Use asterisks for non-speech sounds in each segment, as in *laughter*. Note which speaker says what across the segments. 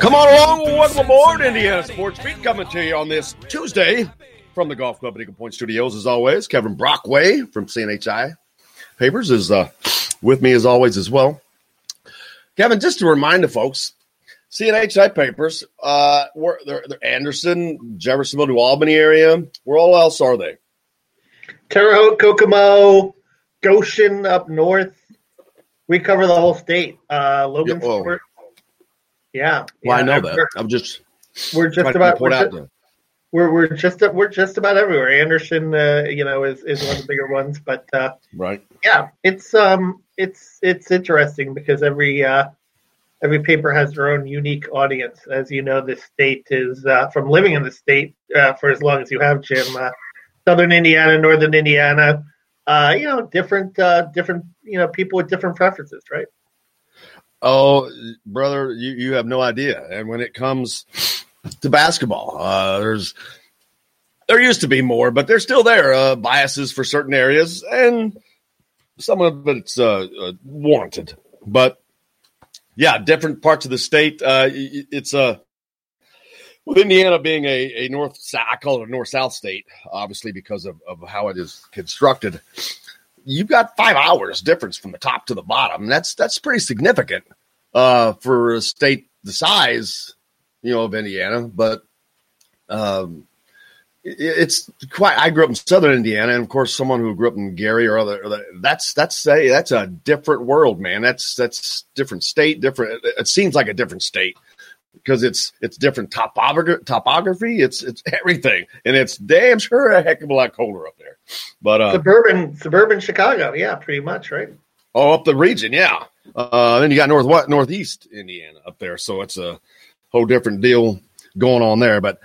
Speaker 1: Come
Speaker 2: on along, welcome aboard, Indiana Sports Beat, coming to you on this Tuesday from the Golf Club at Eagle Point Studios. As always, Kevin Brockway from CNHI Papers is uh, with me as always as well. Kevin, just to remind the folks, CNHI Papers, uh, we're, they're, they're Anderson, Jeffersonville, New Albany area. Where all else are they?
Speaker 3: Terre Haute, Kokomo, Goshen up north. We cover the whole state. Uh, Logan
Speaker 2: Yeah, well-
Speaker 3: Yeah.
Speaker 2: Well, I know that. I'm just
Speaker 3: We're just about we're,
Speaker 2: out
Speaker 3: ju- we're we're just we're just about everywhere. Anderson, uh, you know, is, is one of the bigger ones, but uh,
Speaker 2: right.
Speaker 3: yeah, it's um it's it's interesting because every uh, every paper has their own unique audience. As you know, the state is uh, from living in the state uh, for as long as you have, Jim. Uh, Southern Indiana, Northern Indiana, uh, you know, different uh, different you know people with different preferences, right?
Speaker 2: Oh, brother, you, you have no idea. And when it comes to basketball, uh, there's there used to be more, but there's still there uh, biases for certain areas, and some of it's uh, uh, warranted. But yeah, different parts of the state. Uh, it's uh, with Indiana being a, a north, I call it a north south state, obviously because of, of how it is constructed you've got five hours difference from the top to the bottom. That's that's pretty significant uh, for a state the size, you know, of Indiana. But um, it- it's quite. I grew up in Southern Indiana, and of course, someone who grew up in Gary or other. other- That's that's a that's a different world, man. That's that's different state, different. It, it seems like a different state because it's it's different topography. Topography. It's it's everything, and it's damn sure a heck of a lot colder up there. But uh,
Speaker 3: Suburban suburban Chicago, yeah, pretty much, right?
Speaker 2: Oh, up the region, yeah. Uh, then you got north what northeast Indiana up there, so it's a whole different deal going on there. But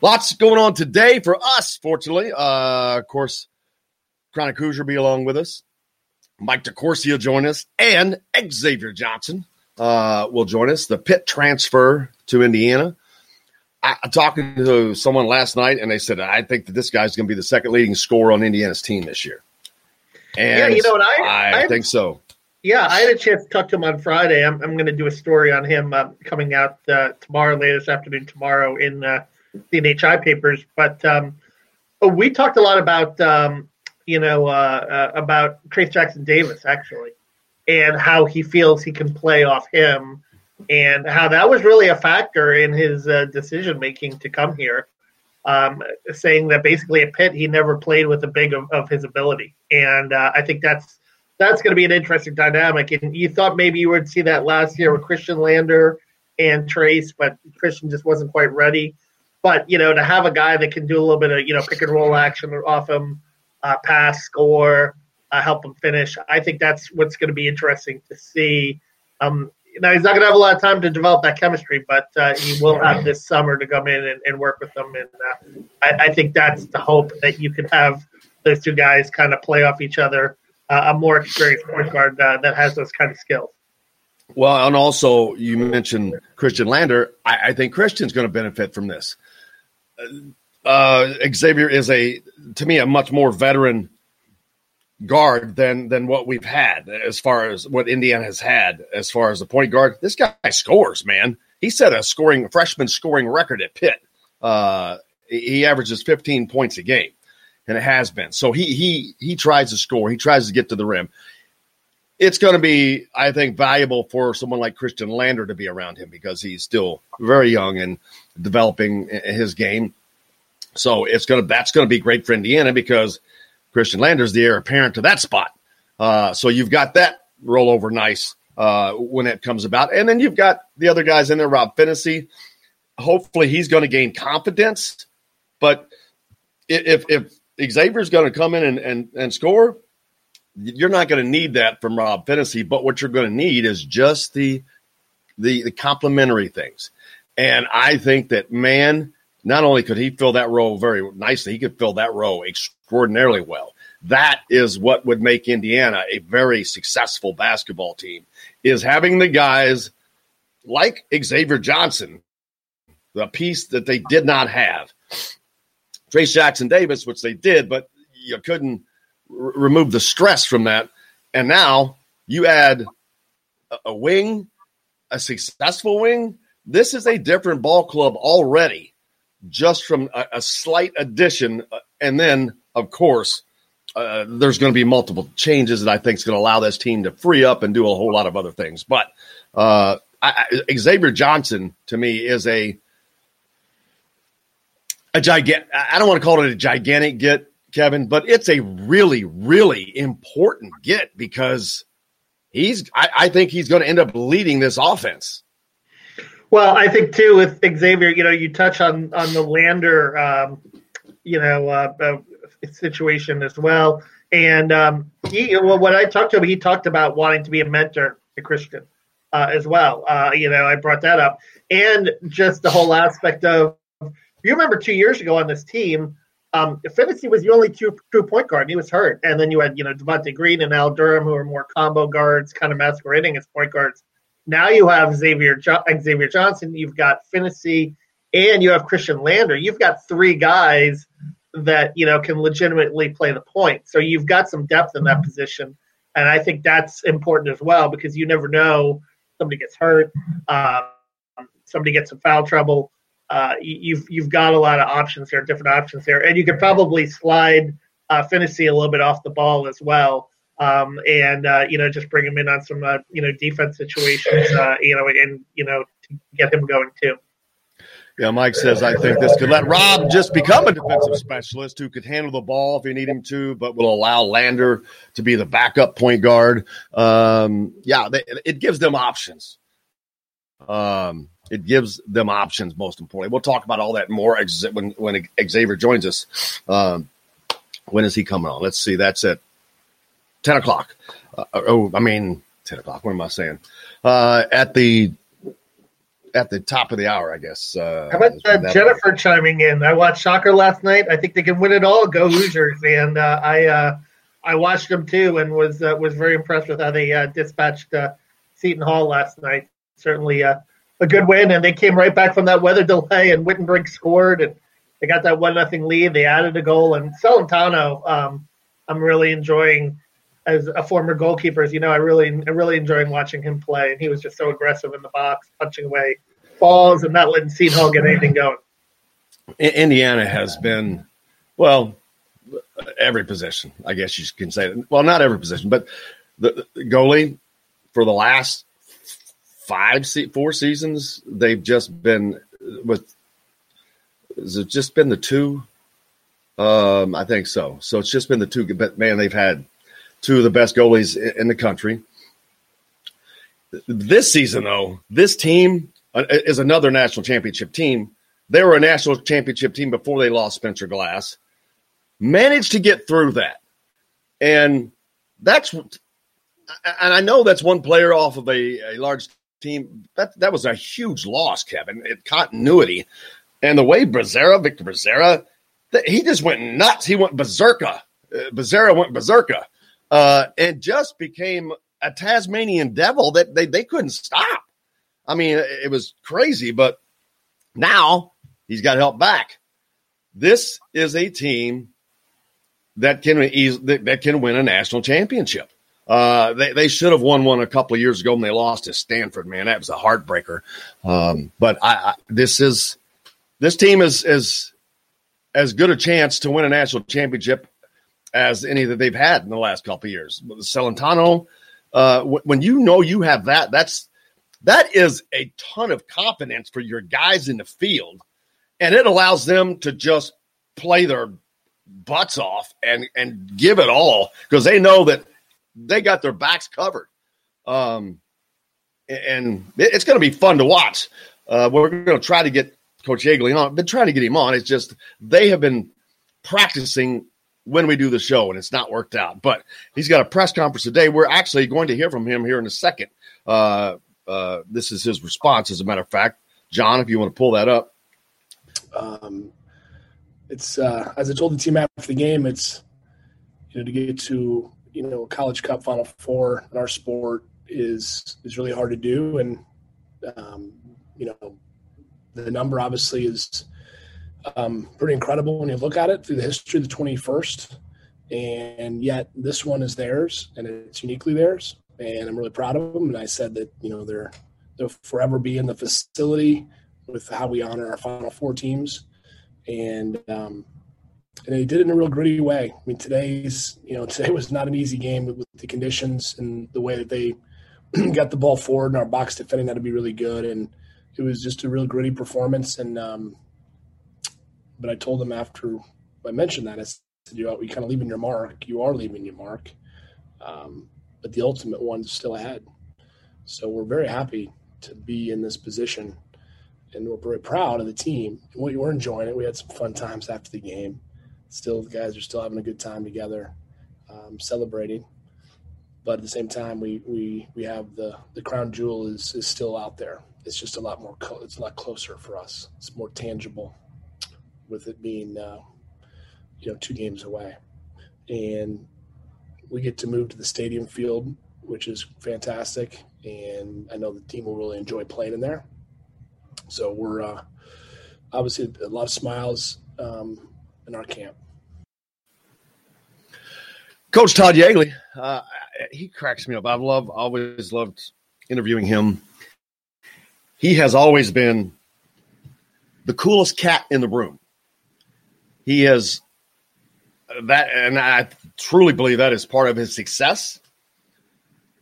Speaker 2: lots going on today for us. Fortunately, uh, of course, Chronic Hoosier will be along with us. Mike DeCourcy will join us, and Xavier Johnson uh, will join us. The Pitt transfer to Indiana. I, I'm talking to someone last night, and they said I think that this guy's going to be the second leading scorer on Indiana's team this year. And
Speaker 3: Yeah, you know what, I-
Speaker 2: I
Speaker 3: I-
Speaker 2: think so.
Speaker 3: Yeah, I had a chance to talk to him on Friday. I'm, I'm going to do a story on him uh, coming out uh, tomorrow, later this afternoon, tomorrow in uh, the NHI papers. But um, we talked a lot about, um, you know, uh, uh, about Trayce Jackson Davis, actually, and how he feels he can play off him, and how that was really a factor in his uh, decision making to come here. Um, saying that basically at Pitt, he never played with a big of, of his ability. And uh, I think that's that's going to be an interesting dynamic. And you thought maybe you would see that last year with Khristian Lander and Trayce, but Khristian just wasn't quite ready. But you know, to have a guy that can do a little bit of you know pick and roll action off him, uh, pass, score, uh, help him finish, I think that's what's going to be interesting to see. Um, now he's not going to have a lot of time to develop that chemistry, but uh, he will have this summer to come in and, and work with them. And uh, I, I think that's the hope that you could have those two guys kind of play off each other. Uh, a more experienced point guard uh, that has those kind of skills.
Speaker 2: Well, and also you mentioned Khristian Lander. I, I think Khristian's going to benefit from this. Uh, Xavier is a, to me, a much more veteran guard than than what we've had as far as what Indiana has had as far as the point guard. This guy scores, man. He set a scoring freshman scoring record at Pitt. Uh, he averages 15 points a game, and it has been. So he he he tries to score. He tries to get to the rim. it's going to be, I think, valuable for someone like Khristian Lander to be around him because he's still very young and developing his game. So it's going to that's going to be great for Indiana because Khristian Lander's the heir apparent to that spot. Uh, so you've got that rollover nice uh, when it comes about, and then you've got the other guys in there, Rob Phinisee. Hopefully, he's going to gain confidence. But if if Xavier's going to come in and, and, and score, you're not going to need that from Rob Phinisee. But what you're going to need is just the the the complementary things. And I think that man, not only could he fill that role very nicely, he could fill that role extraordinarily well. That is what would make Indiana a very successful basketball team is having the guys like Xavier Johnson, the piece that they did not have. Trayce Jackson Davis, which they did, but you couldn't r- remove the stress from that. And now you add a, a wing, a successful wing. This is a different ball club already, just from a, a slight addition. Uh, and then, of course, uh, there's going to be multiple changes that I think is going to allow this team to free up and do a whole lot of other things. But uh, I, I, Xavier Johnson to me is a a gigantic. I don't want to call it a gigantic get, Kevin, but it's a really, really important get because he's. I, I think he's going to end up leading this offense.
Speaker 3: Well, I think too with Xavier, you know, you touch on on the Lander, um, you know, uh, uh, situation as well. And um, he, well, when I talked to him, he talked about wanting to be a mentor to Khristian uh, as well. Uh, you know, I brought that up, and just the whole aspect of you remember two years ago on this team, um, was the only two true point guard, and he was hurt. And then you had you know Devonte Green and Al Durham, who are more combo guards, kind of masquerading as point guards. Now you have Xavier jo- Xavier Johnson, you've got Phinisee, and you have Khristian Lander. You've got three guys that you know can legitimately play the point. So you've got some depth in that position, and I think that's important as well because you never know somebody gets hurt, um, somebody gets in foul trouble. Uh, you've you've got a lot of options there, different options there, and you could probably slide uh, Phinisee a little bit off the ball as well, um, and uh, you know just bring him in on some uh, you know defense situations, uh, you know, and you know get him going too.
Speaker 2: Yeah, Mike says I think this could let Rob just become a defensive specialist who could handle the ball if you need him to, but will allow Lander to be the backup point guard. Um, yeah, they, it gives them options. Um, it gives them options. Most importantly, we'll talk about all that more when when Xavier joins us. Um, when is he coming on? Let's see. That's at ten o'clock. Uh, oh, I mean ten o'clock. What am I saying? Uh, at the at the top of the hour, I guess. Uh,
Speaker 3: How about uh, Jennifer chiming in? I watched soccer last night. I think they can win it all. Go Hoosiers! And uh, I uh, I watched them too, and was uh, was very impressed with how they uh, dispatched Seton Hall last night. Certainly a good win, and they came right back from that weather delay, and Wittenbrink scored, and they got that one nothing lead. They added a goal, and Celentano, um, I'm really enjoying as a former goalkeeper, as you know, I really, I really enjoyed watching him play, and he was just so aggressive in the box, punching away balls and not letting Seton get anything going.
Speaker 2: Indiana has been, well, every position, I guess you can say. Well, not every position, but the goalie for the last five, four seasons, they've just been with. Has it just been the two? Um, I think so. So it's just been the two. But man, they've had two of the best goalies in the country. This season, though, this team uh, is another national championship team. They were a national championship team before they lost Spencer Glass. Managed to get through that. And that's, and I know that's one player off of a, a large team. That, that was a huge loss, Kevin, in continuity. And the way Bezerra, Victor Bezerra, he just went nuts. He went berserker. Uh, Bezerra went berserker uh, and just became a Tasmanian devil that they, they couldn't stop. I mean, it was crazy, but now he's got help back. This is a team that can that can win a national championship. Uh, they, they should have won one a couple of years ago when they lost to Stanford. Man, that was a heartbreaker. Um, but I, I, this is this team is is as good a chance to win a national championship as any that they've had in the last couple of years. Celentano, Uh, wh- when you know you have that, that's that is a ton of confidence for your guys in the field, and it allows them to just play their butts off and and give it all because they know that they got their backs covered. Um, and it's going to be fun to watch. Uh, we're going to try to get Coach Yeagley on. Been trying to get him on. It's just they have been practicing when we do the show, and it's not worked out. But he's got a press conference today. We're actually going to hear from him here in a second. Uh, uh, this is his response, as a matter of fact. John, if you want to pull that up.
Speaker 4: Um, it's uh, as I told the team after the game, it's you know to get to you know college cup final four in our sport is is really hard to do, and um, you know the number obviously is um, pretty incredible when you look at it through the history of the 21st, and yet this one is theirs and it's uniquely theirs, and I'm really proud of them. And I said that you know they're they'll forever be in the facility with how we honor our Final Four teams, and um, and they did it in a real gritty way. I mean, today's you know *laughs* today was not an easy game with the conditions and the way that they *clears throat* got the ball forward and our box defending that to be really good, and it was just a real gritty performance. And um, but I told them after I mentioned that I said, "You you kind of leaving your mark. You are leaving your mark." Um, but the ultimate one's still ahead. So we're very happy to be in this position and we're very proud of the team. We were enjoying it. We had some fun times after the game. Still, the guys are still having a good time together, um, celebrating. But at the same time, we we we have the the crown jewel is is still out there. It's just a lot more. Co- it's a lot closer for us. It's more tangible, with it being uh, you know two games away, and we get to move to the stadium field, which is fantastic. And I know the team will really enjoy playing in there. So we're uh, obviously a lot of smiles um, in our camp.
Speaker 2: Coach Todd Yeagley, uh, he cracks me up. I've loved, always loved interviewing him. He has always been the coolest cat in the room. He is that, and I truly believe that is part of his success.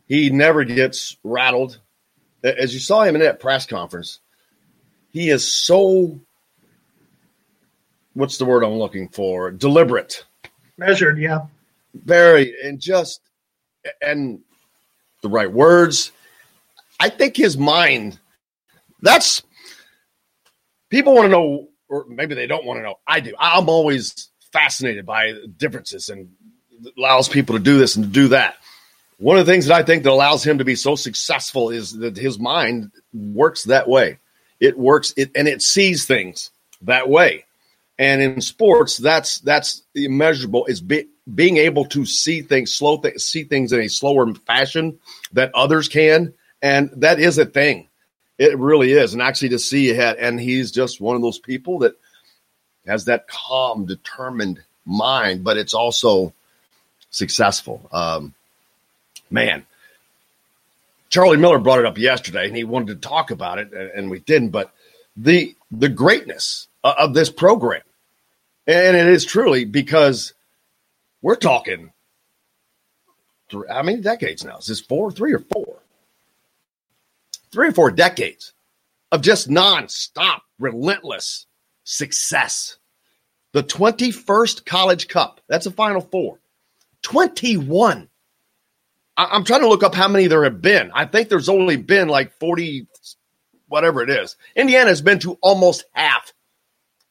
Speaker 2: He never gets rattled. As you saw him in that press conference, he is so what's the word I'm looking for? Deliberate.
Speaker 3: Measured, yeah.
Speaker 2: very and just and the right words. I think his mind that's people want to know or maybe they don't want to know. I do. I'm always fascinated by differences and allows people to do this and to do that. One of the things that i think that allows him to be so successful is that his mind works that way. It works it and it sees things that way and in sports that's that's immeasurable. Is be, being able to see things slow th- see things in a slower fashion that others can. And that is a thing. It really is. And actually to see it and he's just one of those people that has that calm determined mind but it's also successful. Um, man charlie miller brought it up yesterday and he wanted to talk about it and, we didn't but the the greatness of this program and it is truly because we're talking three, how many decades now? Is this four, three, or four? Three or four decades of just nonstop, relentless success. The 21st College Cup, that's a Final Four. 21. I- I'm trying to look up how many there have been. I think there's only been like 40, whatever it is. Indiana has been to almost half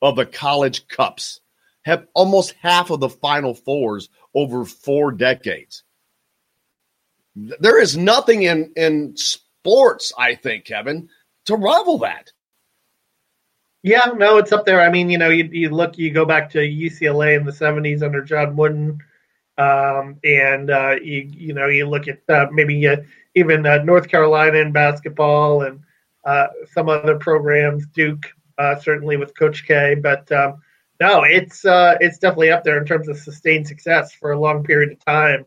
Speaker 2: of the college cups, have almost half of the final fours over four decades. There is nothing in, in sports, I think, Kevin, to rival that.
Speaker 3: Yeah, no, it's up there. I mean, you know, you, you look, you go back to UCLA in the '70s under John Wooden, um, and uh, you you know, you look at uh, maybe uh, even uh, North Carolina in basketball and uh, some other programs, Duke, uh, certainly with Coach K. But um, no, it's uh, it's definitely up there in terms of sustained success for a long period of time.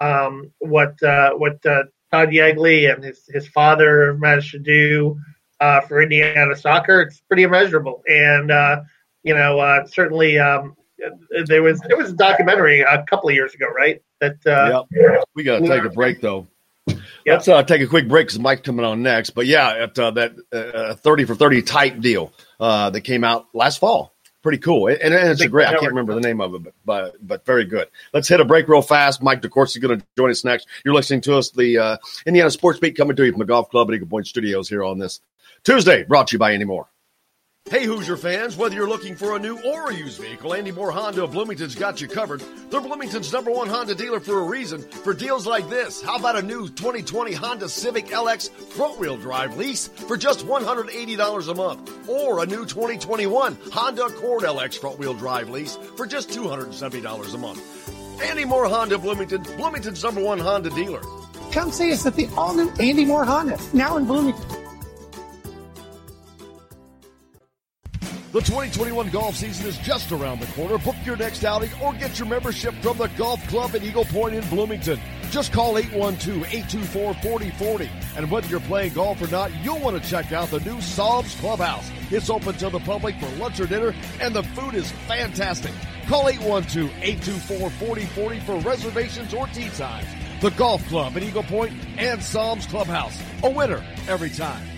Speaker 3: Um, what uh, what uh, Todd Yeagley and his his father managed to do uh, for Indiana soccer, it's pretty immeasurable. And uh, you know, uh, certainly um, there was there was a documentary a couple of years ago, right? That uh,
Speaker 2: Yep. We got to take a break, though.
Speaker 3: Yep.
Speaker 2: Let's uh, take a quick break because Mike's coming on next. But yeah, at, uh, that uh, 30 for 30 type deal uh, that came out last fall. Pretty cool. And, and it's a great, I can't remember the name of it, but, but, but very good. Let's hit a break real fast. Mike DeCourcy is going to join us next. You're listening to us, the uh, Indiana Sports Beat coming to you from the Golf Club at Eagle Point Studios here on this Tuesday, brought to you by Andy Moore. Hey, Hoosier fans, whether you're looking for a new or a used vehicle, Andy Moore Honda of Bloomington's got you covered. They're Bloomington's number one Honda dealer for a reason. For deals like this, how about a new 2020 Honda Civic LX front wheel drive lease for just $180 a month? Or a new 2021 Honda Accord LX front wheel drive lease for just $270 a month. Andy Moore Honda Bloomington, Bloomington's number one Honda dealer.
Speaker 5: Come see us at the all new Andy Moore Honda, now in Bloomington.
Speaker 2: The 2021 golf season is just around the corner. Book your next outing or get your membership from the Golf Club at Eagle Point in Bloomington. Just call 812-824-4040. And whether you're playing golf or not, you'll want to check out the new Psalms Clubhouse. It's open to the public for lunch or dinner, and the food is fantastic. Call 812-824-4040 for reservations or tee times. The Golf Club at Eagle Point and Psalms Clubhouse. A winner every time.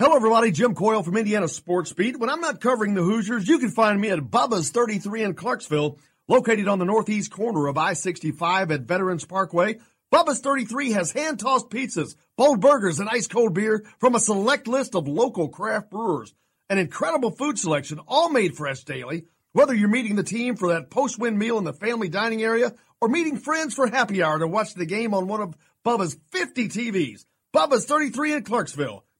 Speaker 2: Hello, everybody. Jim Coyle from Indiana Sports Beat. When I'm not covering the Hoosiers, you can find me at Bubba's 33 in Clarksville, located on the northeast corner of I-65 at Veterans Parkway. Bubba's 33 has hand-tossed pizzas, bold burgers, and ice-cold beer from a select list of local craft brewers. An incredible food selection, all made fresh daily. Whether you're meeting the team for that post-win meal in the family dining area or meeting friends for happy hour to watch the game on one of Bubba's 50 TVs. Bubba's 33 in Clarksville.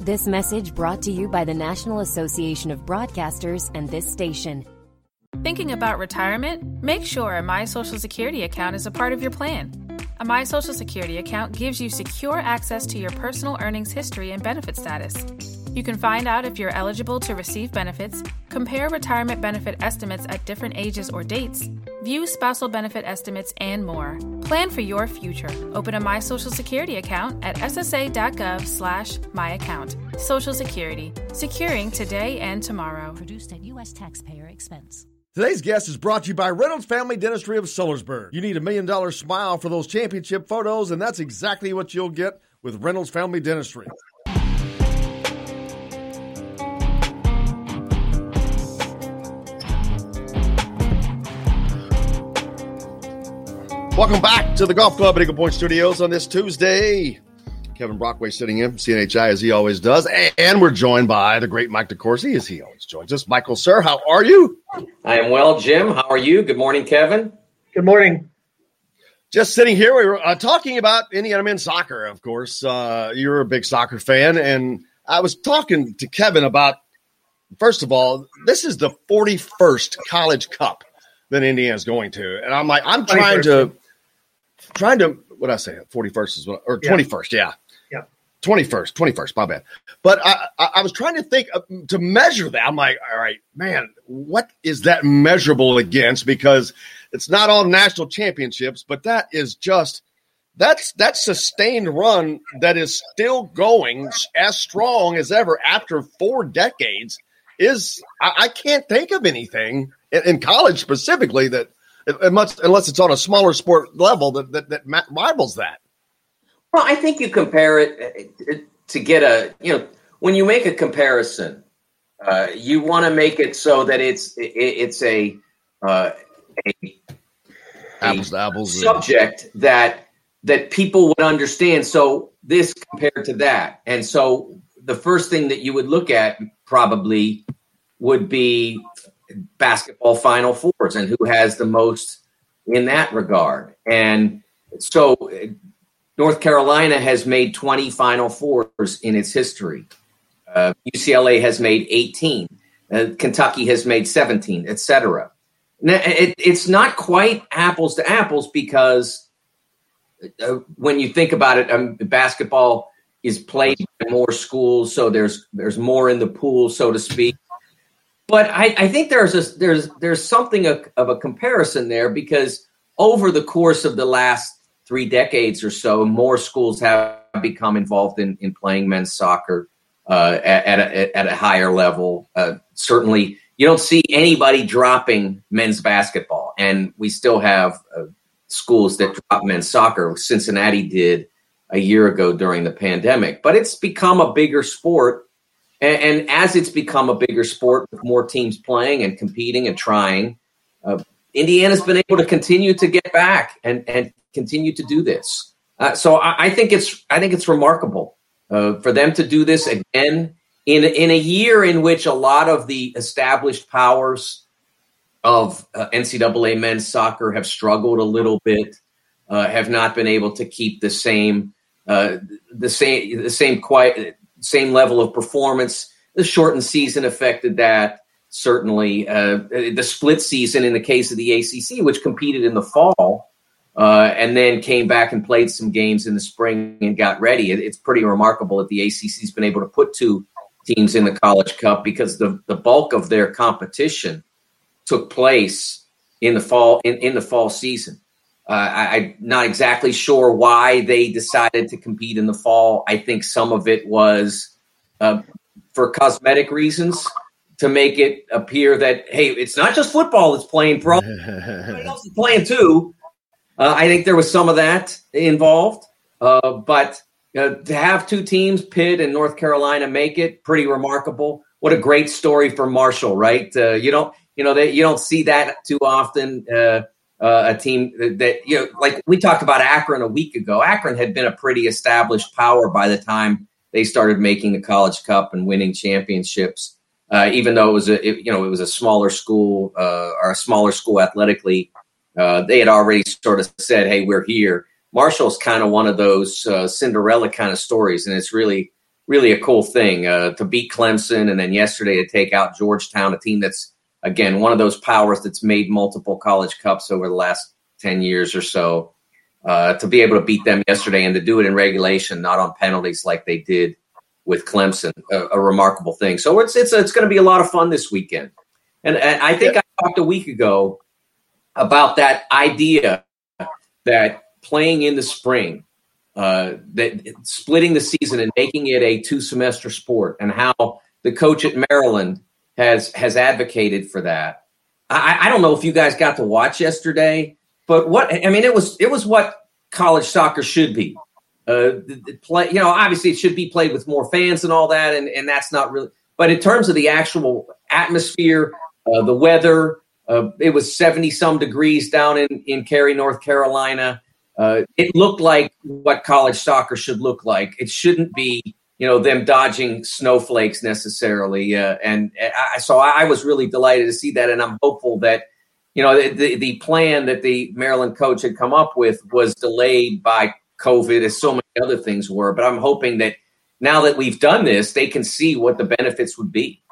Speaker 6: This message brought to you by the National Association of Broadcasters and this station.
Speaker 7: Thinking about retirement? Make sure a My Social Security account is a part of your plan. A My Social Security account gives you secure access to your personal earnings history and benefit status. You can find out if you're eligible to receive benefits, compare retirement benefit estimates at different ages or dates, view spousal benefit estimates, and more. Plan for your future. Open a My Social Security account at ssa.gov slash myaccount. Social Security. Securing today and tomorrow.
Speaker 8: Produced at U.S. taxpayer expense.
Speaker 2: Today's guest is brought to you by Reynolds Family Dentistry of Sellersburg. You need a million dollar smile for those championship photos, and that's exactly what you'll get with Reynolds Family Dentistry. Welcome back to the Golf Club at Eagle Point Studios on this Tuesday. Kevin Brockway sitting in, CNHI as he always does. And we're joined by the great Mike DeCourcy as he always joins us. Michael, sir, how are you?
Speaker 9: I am well, Jim. How are you? Good morning, Kevin.
Speaker 3: Good morning.
Speaker 2: Just sitting here, we were uh, talking about Indiana men's soccer, of course. Uh, you're a big soccer fan. And I was talking to Kevin about, first of all, this is the 41st College Cup that Indiana's going to. And I'm like, I'm trying to, trying to, what I say, 41st is what, or 21st, yeah.
Speaker 3: Yeah.
Speaker 2: 21st, 21st, my bad. But I, I, I was trying to think uh, to measure that. I'm like, all right, man, what is that measurable against? Because it's not all national championships, but that is just that's that sustained run that is still going as strong as ever after four decades. Is I, I can't think of anything in, in college specifically that unless unless it's on a smaller sport level that that, that rivals that.
Speaker 9: Well, I think you compare it to get a you know when you make a comparison, uh, you want to make it so that it's it, it's a uh, a,
Speaker 2: apples to apples
Speaker 9: subject that that people would understand. So this compared to that, and so the first thing that you would look at probably would be basketball Final Fours and who has the most in that regard. And so North Carolina has made 20 Final Fours in its history. Uh, UCLA has made 18. Uh, Kentucky has made 17, etc. It, it's not quite apples to apples because uh, when you think about it, um, basketball is played in more schools, so there's there's more in the pool, so to speak. But I, I think there's a, there's there's something of, of a comparison there because over the course of the last three decades or so, more schools have become involved in, in playing men's soccer uh, at, at, a, at a higher level. Uh, certainly, you don't see anybody dropping men's basketball, and we still have uh, schools that drop men's soccer. Cincinnati did a year ago during the pandemic, but it's become a bigger sport. And, and as it's become a bigger sport with more teams playing and competing and trying, uh, Indiana's been able to continue to get back and, and continue to do this. Uh, so I, I, think it's I think it's remarkable uh, for them to do this again in in a year in which a lot of the established powers of uh, NCAA men's soccer have struggled a little bit, uh, have not been able to keep the same uh, the same the same quiet same level of performance. The shortened season affected that certainly. Uh, the split season in the case of the ACC, which competed in the fall. Uh, and then came back and played some games in the spring and got ready. It, it's pretty remarkable that the ACC's been able to put two teams in the College Cup because the, the bulk of their competition took place in the fall in, in the fall season. Uh, I, am not exactly sure why they decided to compete in the fall. I think some of it was uh, for cosmetic reasons to make it appear that hey, it's not just football that's playing pro, everybody *laughs* else is playing too. Uh, I think there was some of that involved, uh, but uh, to have two teams, Pitt and North Carolina, make it pretty remarkable. What a great story for Marshall, right? Uh, you don't, you know, they, you don't see that too often. Uh, uh, a team that, that, you know, like we talked about Akron a week ago. Akron had been a pretty established power by the time they started making the College Cup and winning championships. even though it was a, it, you know, it was a smaller school or a smaller school athletically uh, they had already sort of said, "Hey, we're here." Marshall's kind of one of those uh, Cinderella kind of stories, and it's really, really a cool thing uh, to beat Clemson, and then yesterday to take out Georgetown, a team that's again one of those powers that's made multiple college cups over the last ten years or so. Uh, to be able to beat them yesterday and to do it in regulation, not on penalties like they did with Clemson, a, a remarkable thing. So it's it's it's going to be a lot of fun this weekend. And, and I think I talked a week ago about that idea that playing in the spring, uh, that splitting the season and making it a two semester sport, and how the coach at Maryland has has advocated for that. I, I don't know if you guys got to watch yesterday, but what I mean, it was it was what college soccer should be. Uh, play, you know, obviously it should be played with more fans and all that, and, and that's not really. But in terms of the actual atmosphere, uh, the weather, uh, it was 70 some degrees down in, in Cary, North Carolina. Uh, it looked like what college soccer should look like. It shouldn't be, you know, them dodging snowflakes necessarily. Uh, and I, so I was really delighted to see that. And I'm hopeful that, you know, the, the plan that the Maryland coach had come up with was delayed by COVID, as so many other things were. But I'm hoping that now that we've done this, they can see what the benefits would be.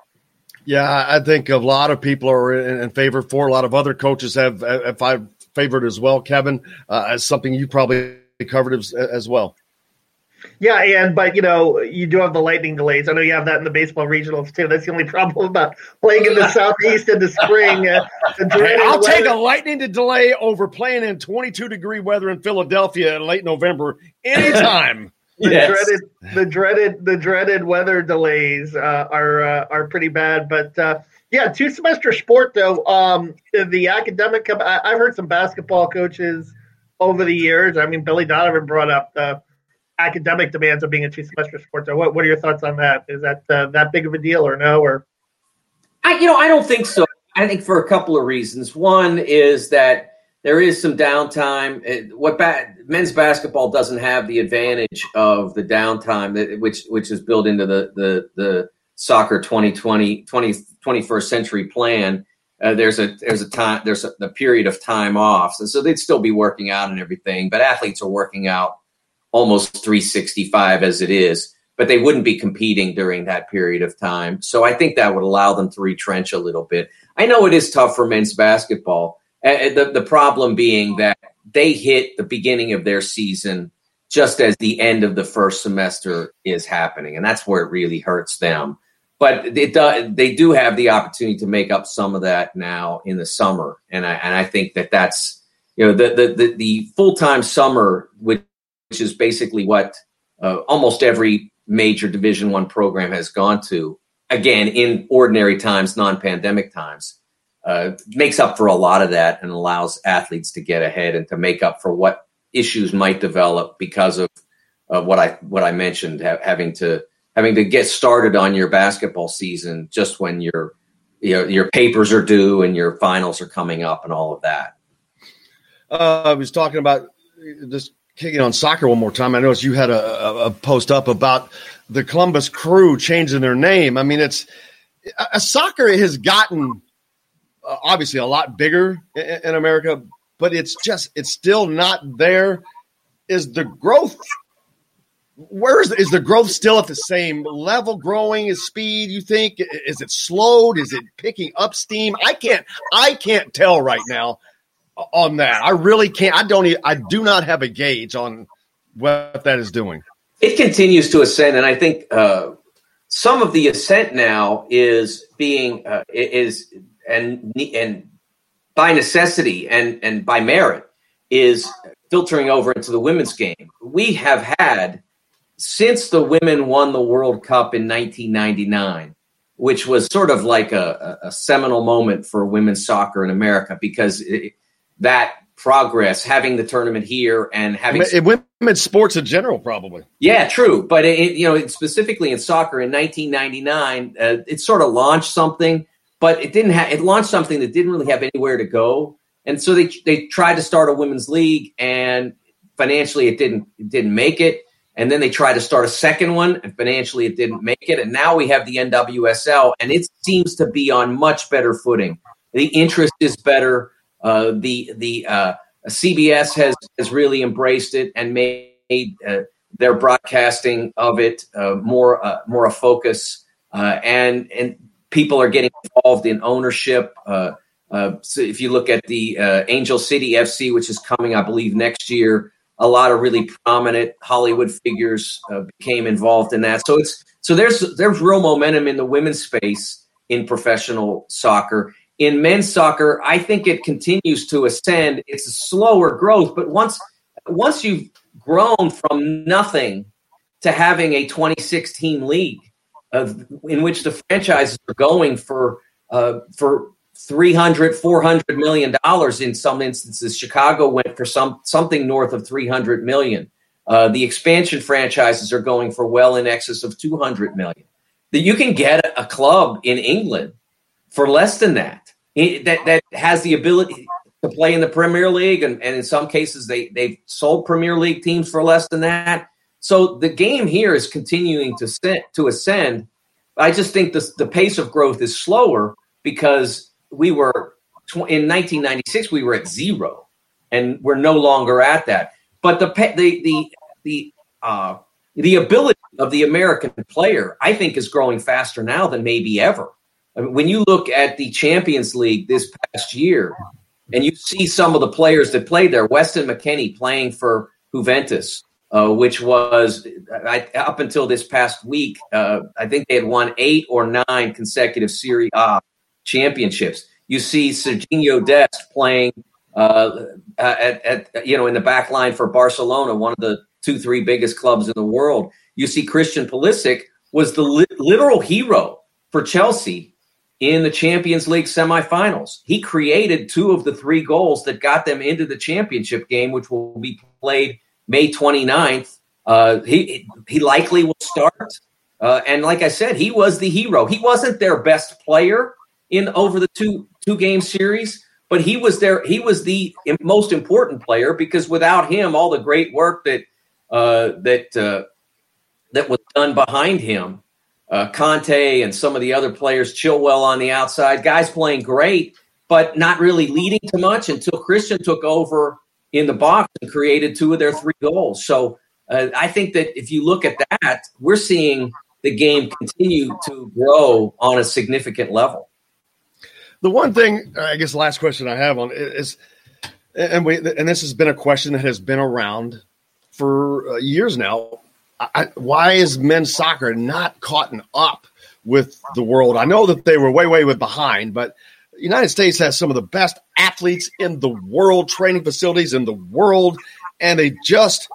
Speaker 2: Yeah, I think a lot of people are in, in favor for. A lot of other coaches have, I favored as well, Kevin, uh, as something you probably covered as, as well.
Speaker 3: Yeah, and but you know you do have the lightning delays. I know you have that in the baseball regionals too. That's the only *laughs* problem about playing in the southeast in the spring. Uh,
Speaker 2: hey, I'll take a lightning delay over playing in 22 degree weather in Philadelphia in late November anytime. *laughs*
Speaker 3: the yes. dreaded the dreaded the dreaded weather delays uh, are uh, are pretty bad but uh, yeah two semester sport though um, the academic I, have heard some basketball coaches over the years i mean billy donovan brought up the academic demands of being a two semester sport so what, what are your thoughts on that is that uh, that big of a deal or no or
Speaker 9: i you know i don't think so i think for a couple of reasons one is that there is some downtime. What ba- men's basketball doesn't have the advantage of the downtime that which which is built into the the the soccer 2020 20, 21st century plan. Uh, there's a there's a time there's a, a period of time off, so, so they'd still be working out and everything. But athletes are working out almost 365 as it is, but they wouldn't be competing during that period of time. So I think that would allow them to retrench a little bit. I know it is tough for men's basketball uh, the, the problem being that they hit the beginning of their season just as the end of the first semester is happening. And that's where it really hurts them. But it they do have the opportunity to make up some of that now in the summer. And I, and I think that that's, you know, the, the, the, the full time summer, which, which is basically what uh, almost every major Division One program has gone to, again, in ordinary times, non pandemic times uh, makes up for a lot of that and allows athletes to get ahead and to make up for what issues might develop because of, of what I what I mentioned ha- having to having to get started on your basketball season just when your you know, your papers are due and your finals are coming up and all of that.
Speaker 2: Uh, I was talking about just kicking on soccer one more time. I noticed you had a, a, post up about the Columbus Crew changing their name. I mean, it's a, soccer has gotten uh, obviously a lot bigger in, in America, but it's just it's still not there. Is the growth where is is the growth still at the same level growing as speed you think is it slowed is it picking up steam i can't i can't tell right now on that i really can't i don't i do not have a gauge on what that is doing
Speaker 9: it continues to ascend and i think uh, some of the ascent now is being uh, is and and by necessity and and by merit is filtering over into the women's game. We have had since the women won the World Cup in 1999, which was sort of like a, a seminal moment for women's soccer in America because it, that progress, having the tournament here and having
Speaker 2: women's sports in general, probably.
Speaker 9: Yeah, true. But it, you know, specifically in soccer in 1999, uh, it sort of launched something but it didn't have it launched something that didn't really have anywhere to go. And so they they tried to start a women's league and financially it didn't it didn't make it. And then they tried to start a second one and financially it didn't make it. And now we have the NWSL and it seems to be on much better footing. The interest is better uh, the the uh, CBS has has really embraced it and made uh, their broadcasting of it uh, more uh, more a focus and and people are getting involved in ownership. So if you look at the Angel City FC, which is coming, I believe, next year, a lot of really prominent Hollywood figures became involved in that. So it's so there's there's real momentum in the women's space in professional soccer. In men's soccer, I think it continues to ascend. It's a slower growth, but once once you've grown from nothing to having a 2016 league of in which the franchises are going for uh, for 300 400 million dollars in some instances chicago went for some something north of 300 million. Uh, the expansion franchises are going for well in excess of 200 million. That you can get a club in england for less than that it, that that has the ability to play in the premier league and, and in some cases they they've sold premier league teams for less than that so the game here is continuing to to ascend. I just think the the pace of growth is slower because we were in 1996 we were at zero, and we're no longer at that. But the the the the uh, the ability of the American player, I think, is growing faster now than maybe ever. I mean, when you look at the Champions League this past year, and you see some of the players that played there, Weston McKennie playing for Juventus, uh, which was I, up until this past week. Uh, I think they had won eight or nine consecutive Serie A championships. You see Serginho Dest playing uh, at, at, you know in the back line for Barcelona, one of the two three biggest clubs in the world. You see Christian Pulisic was the li- literal hero for Chelsea in the Champions League semifinals. He created two of the three goals that got them into the championship game, which will be played May 29th. Uh, he he likely will start. Uh, and like I said, he was the hero. He wasn't their best player in over the two two game series, but he was there. He was the most important player because without him, all the great work that uh, that uh, that was done behind him, uh, Kanté and some of the other players, Chilwell on the outside, guys playing great, but not really leading to much until Christian took over in the box and created two of their three goals. So uh, I think that if you look at that, we're seeing the game continue to grow on a significant level.
Speaker 2: The one thing, I guess, the last question I have on is, and we, and this has been a question that has been around for uh, years now. I, why is men's soccer not caught up with the world? I know that they were way, way behind, but the United States has some of the best athletes in the world, training facilities in the world, and they just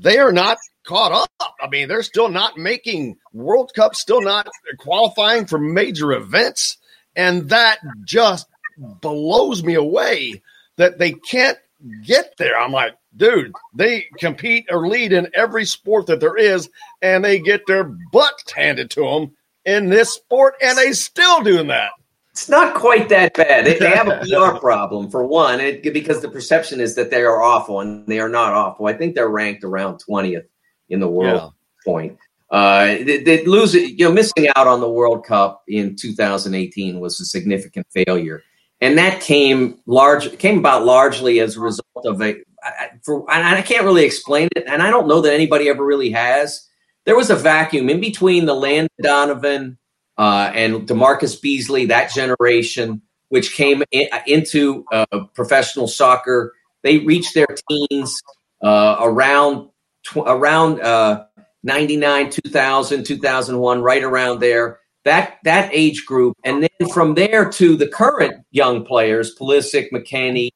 Speaker 2: they are not caught up. I mean, they're still not making World Cup, still not qualifying for major events. And that just blows me away that they can't get there. I'm like, dude, they compete or lead in every sport that there is, and they get their butts handed to them in this sport, and they still doing that.
Speaker 9: It's not quite that bad. They, they have a *laughs* PR problem for one, it, because the perception is that they are awful, and they are not awful. I think they're ranked around twentieth in the world
Speaker 2: Yeah.
Speaker 9: point. Uh, they, they lose, you know, missing out on the World Cup in 2018 was a significant failure, and that came large came about largely as a result of a. I- For, and I can't really explain it, and I don't know that anybody ever really has. There was a vacuum in between the Landon Donovan uh, and DaMarcus Beasley, that generation, which came in, into uh, professional soccer. They reached their teens uh, around tw- around uh, 99, 2000, 2001, right around there. That that age group, and then from there to the current young players, Pulisic, McKennie,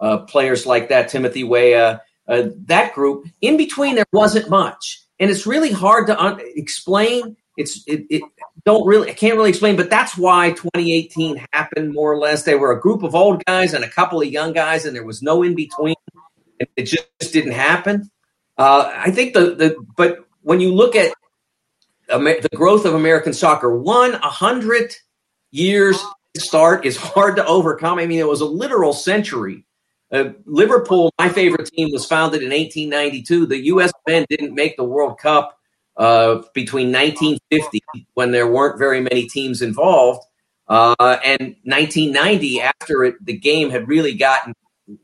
Speaker 9: uh, players like that, Timothy Weah, uh, that group. In between, there wasn't much, and it's really hard to un- explain. It's it, it don't really I can't really explain, but that's why 2018 happened more or less. They were a group of old guys and a couple of young guys, and there was no in between. It just didn't happen. Uh, I think the the but when you look at Amer- the growth of American soccer, one a hundred years start is hard to overcome. I mean, it was a literal century. Uh, Liverpool, my favorite team, was founded in 1892. The U.S. men didn't make the World Cup uh, between 1950, when there weren't very many teams involved, uh, and 1990, after it, the game had really gotten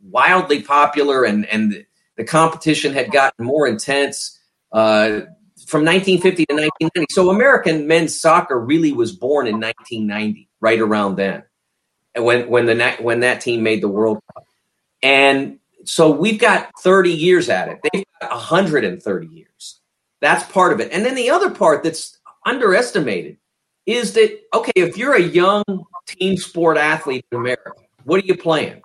Speaker 9: wildly popular and, and the competition had gotten more intense. Uh, from 1950 to 1990. So American men's soccer really was born in 1990, right around then, when when the when that team made the World Cup. And so we've got 30 years at it. They've got 130 years. That's part of it. And then the other part that's underestimated is that okay, if you're a young team sport athlete in America, what are you playing?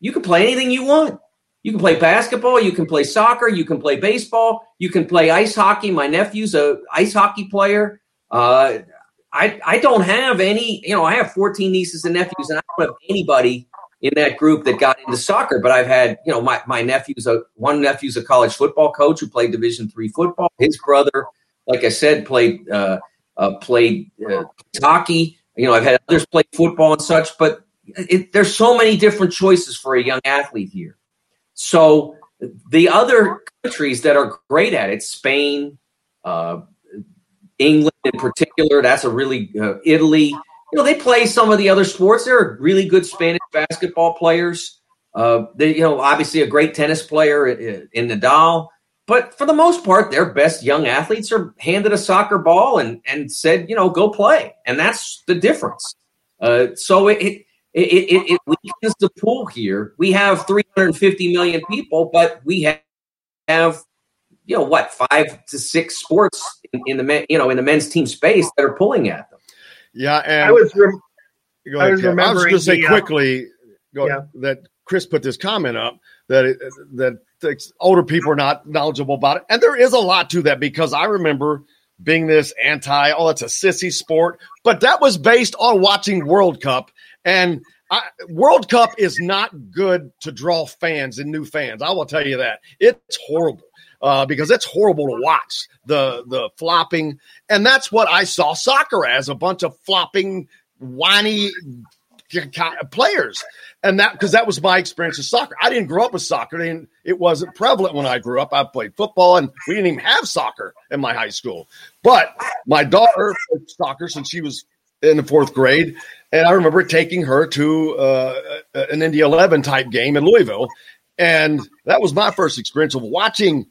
Speaker 9: You can play anything you want. You can play basketball, you can play soccer, you can play baseball, you can play ice hockey. My nephew's a ice hockey player. Uh, I I don't have any. You know, I have 14 nieces and nephews, and I don't have anybody in that group that got into soccer. But I've had, you know, my my nephew's a one nephew's a college football coach who played Division three football. His brother, like I said, played uh, uh, played uh, hockey. You know, I've had others play football and such. But it, there's so many different choices for a young athlete here. So the other countries that are great at it, Spain, uh, England in particular, that's a really uh, Italy. You know, they play some of the other sports. They're really good Spanish basketball players. Uh, they, you know, obviously a great tennis player in, in Nadal. But for the most part, their best young athletes are handed a soccer ball and and said, you know, go play, and that's the difference. Uh, so it, it it, it, it weakens the pool here. We have 350 million people, but we have, have you know what five to six sports in, in the men, you know in the men's team space that are pulling at them.
Speaker 2: Yeah, and
Speaker 3: I was rem-
Speaker 2: Go
Speaker 3: I
Speaker 2: ahead,
Speaker 3: was
Speaker 2: Kev. I was going to say
Speaker 3: the, uh,
Speaker 2: quickly go,
Speaker 3: yeah.
Speaker 2: that Chris put this comment up that it, that older people are not knowledgeable about it, and there is a lot to that because I remember being this anti, oh, it's a sissy sport, but that was based on watching World Cup, and I, World Cup is not good to draw fans and new fans. I will tell you that it's horrible. Uh, because it's horrible to watch the the flopping, and that's what I saw soccer as a bunch of flopping, whiny players, and that because that was my experience with soccer. I didn't grow up with soccer, and it wasn't prevalent when I grew up. I played football, and we didn't even have soccer in my high school. But my daughter played soccer since she was in the fourth grade, and I remember taking her to uh, an Indy Eleven type game in Louisville, and that was my first experience of watching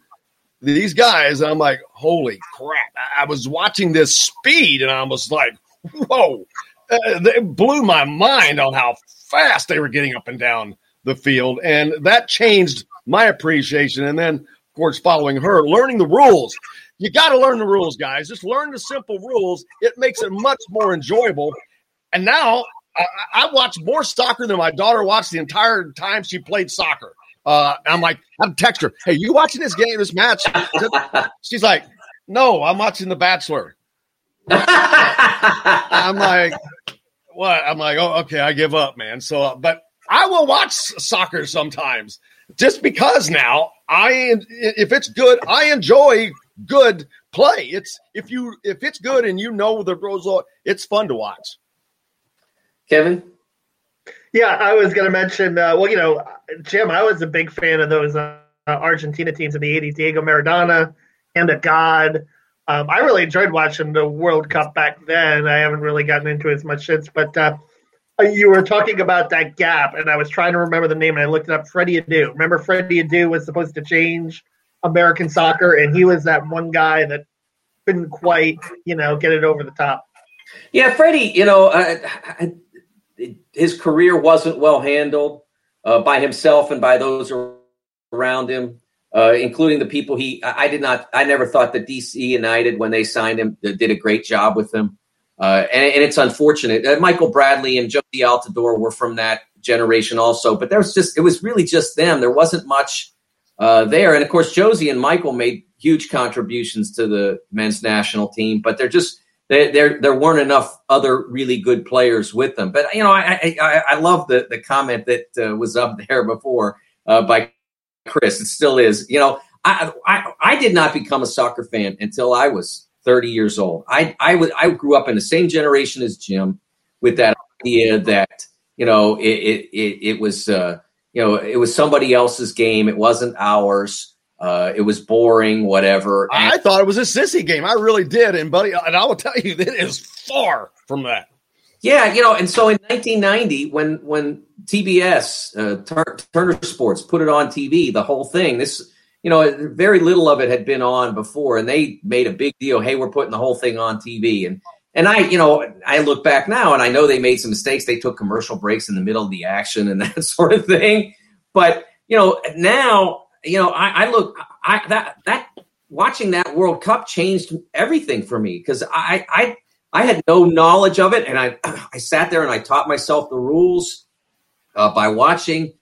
Speaker 2: these guys. And I'm like, holy crap! I was watching this speed, and I was like, whoa! Uh, they blew my mind on how fast they were getting up and down the field, and that changed my appreciation. And then, of course, following her, learning the rules. You got to learn the rules, guys. Just learn the simple rules. It makes it much more enjoyable. And now I, I watch more soccer than my daughter watched the entire time she played soccer. Uh, I'm like, I'm text her, hey, you watching this game, this match? *laughs* She's like, no, I'm watching The Bachelor. I'm like, what? I'm like, oh, okay, I give up, man. So, but I will watch soccer sometimes just because now I, if it's good, I enjoy good play. It's if you if it's good and you know the result, it's fun to watch.
Speaker 9: Kevin.
Speaker 3: Yeah, I was going to mention. Uh, well, you know, Jim, I was a big fan of those uh, Argentina teams in the '80s. Diego Maradona, and a God. Um, I really enjoyed watching the World Cup back then. I haven't really gotten into it as much since, but uh, you were talking about that gap, and I was trying to remember the name, and I looked it up. Freddie Adu. Remember, Freddie Adu was supposed to change American soccer, and he was that one guy that couldn't quite, you know, get it over the top.
Speaker 9: Yeah, Freddie. You know, uh, his career wasn't well handled uh, by himself and by those around him uh, including the people he. I, did not. I never thought that DC United when they signed him did a great job with him, uh, and, and, it's unfortunate. Michael Bradley and Jozy Altidore were from that generation also, but there was just it was really just them. There wasn't much uh, there, and of course Jozy and Michael made huge contributions to the men's national team, but they're just. There, there weren't enough other really good players with them, but you know, I I, I love the the comment that uh, was up there before uh, by Chris. It still is. You know, I, I, I did not become a soccer fan until I was 30 years old. I, I, I grew up in the same generation as Jim with that idea that, you know, it, it, it, it was, uh, you know, it was somebody else's game. It wasn't ours. Uh, it was boring, whatever.
Speaker 2: And- I thought it was a sissy game. I really did. And buddy, and I will tell you, *laughs* it is far from that.
Speaker 9: Yeah, you know, and so in 1990, when when TBS, uh, Tur- Turner Sports, put it on TV, the whole thing, this, you know, very little of it had been on before, and they made a big deal. Hey, we're putting the whole thing on TV, and and I, you know, I look back now, and I know they made some mistakes. They took commercial breaks in the middle of the action and *laughs* that sort of thing. But you know, now, you know, I, I look, I that that watching that World Cup changed everything for me because I I I had no knowledge of it, and I *clears throat* I sat there and I taught myself the rules uh, by watching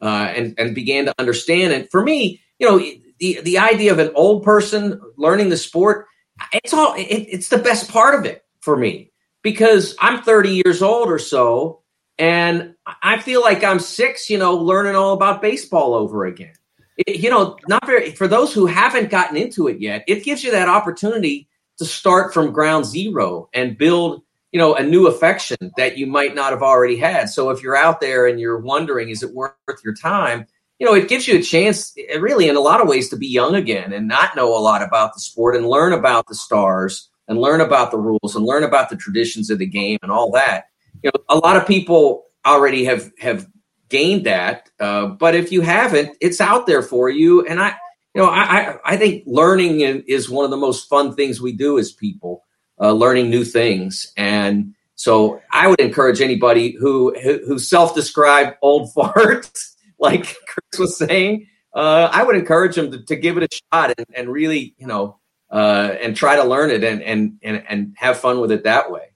Speaker 9: uh, and and began to understand. And for me, you know, the the idea of an old person learning the sport, it's all it, it's the best part of it for me because I'm 30 years old or so, and I feel like I'm six, you know, learning all about baseball over again. It, you know, not very for those who haven't gotten into it yet. It gives you that opportunity to start from ground zero and build you know a new affection that you might not have already had so if you're out there and you're wondering is it worth your time you know it gives you a chance eh, really in a lot of ways to be young again and not know a lot about the sport and learn about the stars and learn about the rules and learn about the traditions of the game and all that you know a lot of people already have have gained that uh, but if you haven't it's out there for you and i you know, I, I think learning is one of the most fun things we do as people, uh, learning new things. And so I would encourage anybody who, who self-described old *laughs* farts, like Chris was saying, uh, I would encourage them to, to give it a shot and, and really, you know, uh, and try to learn it and, and, and, and have fun with it that way.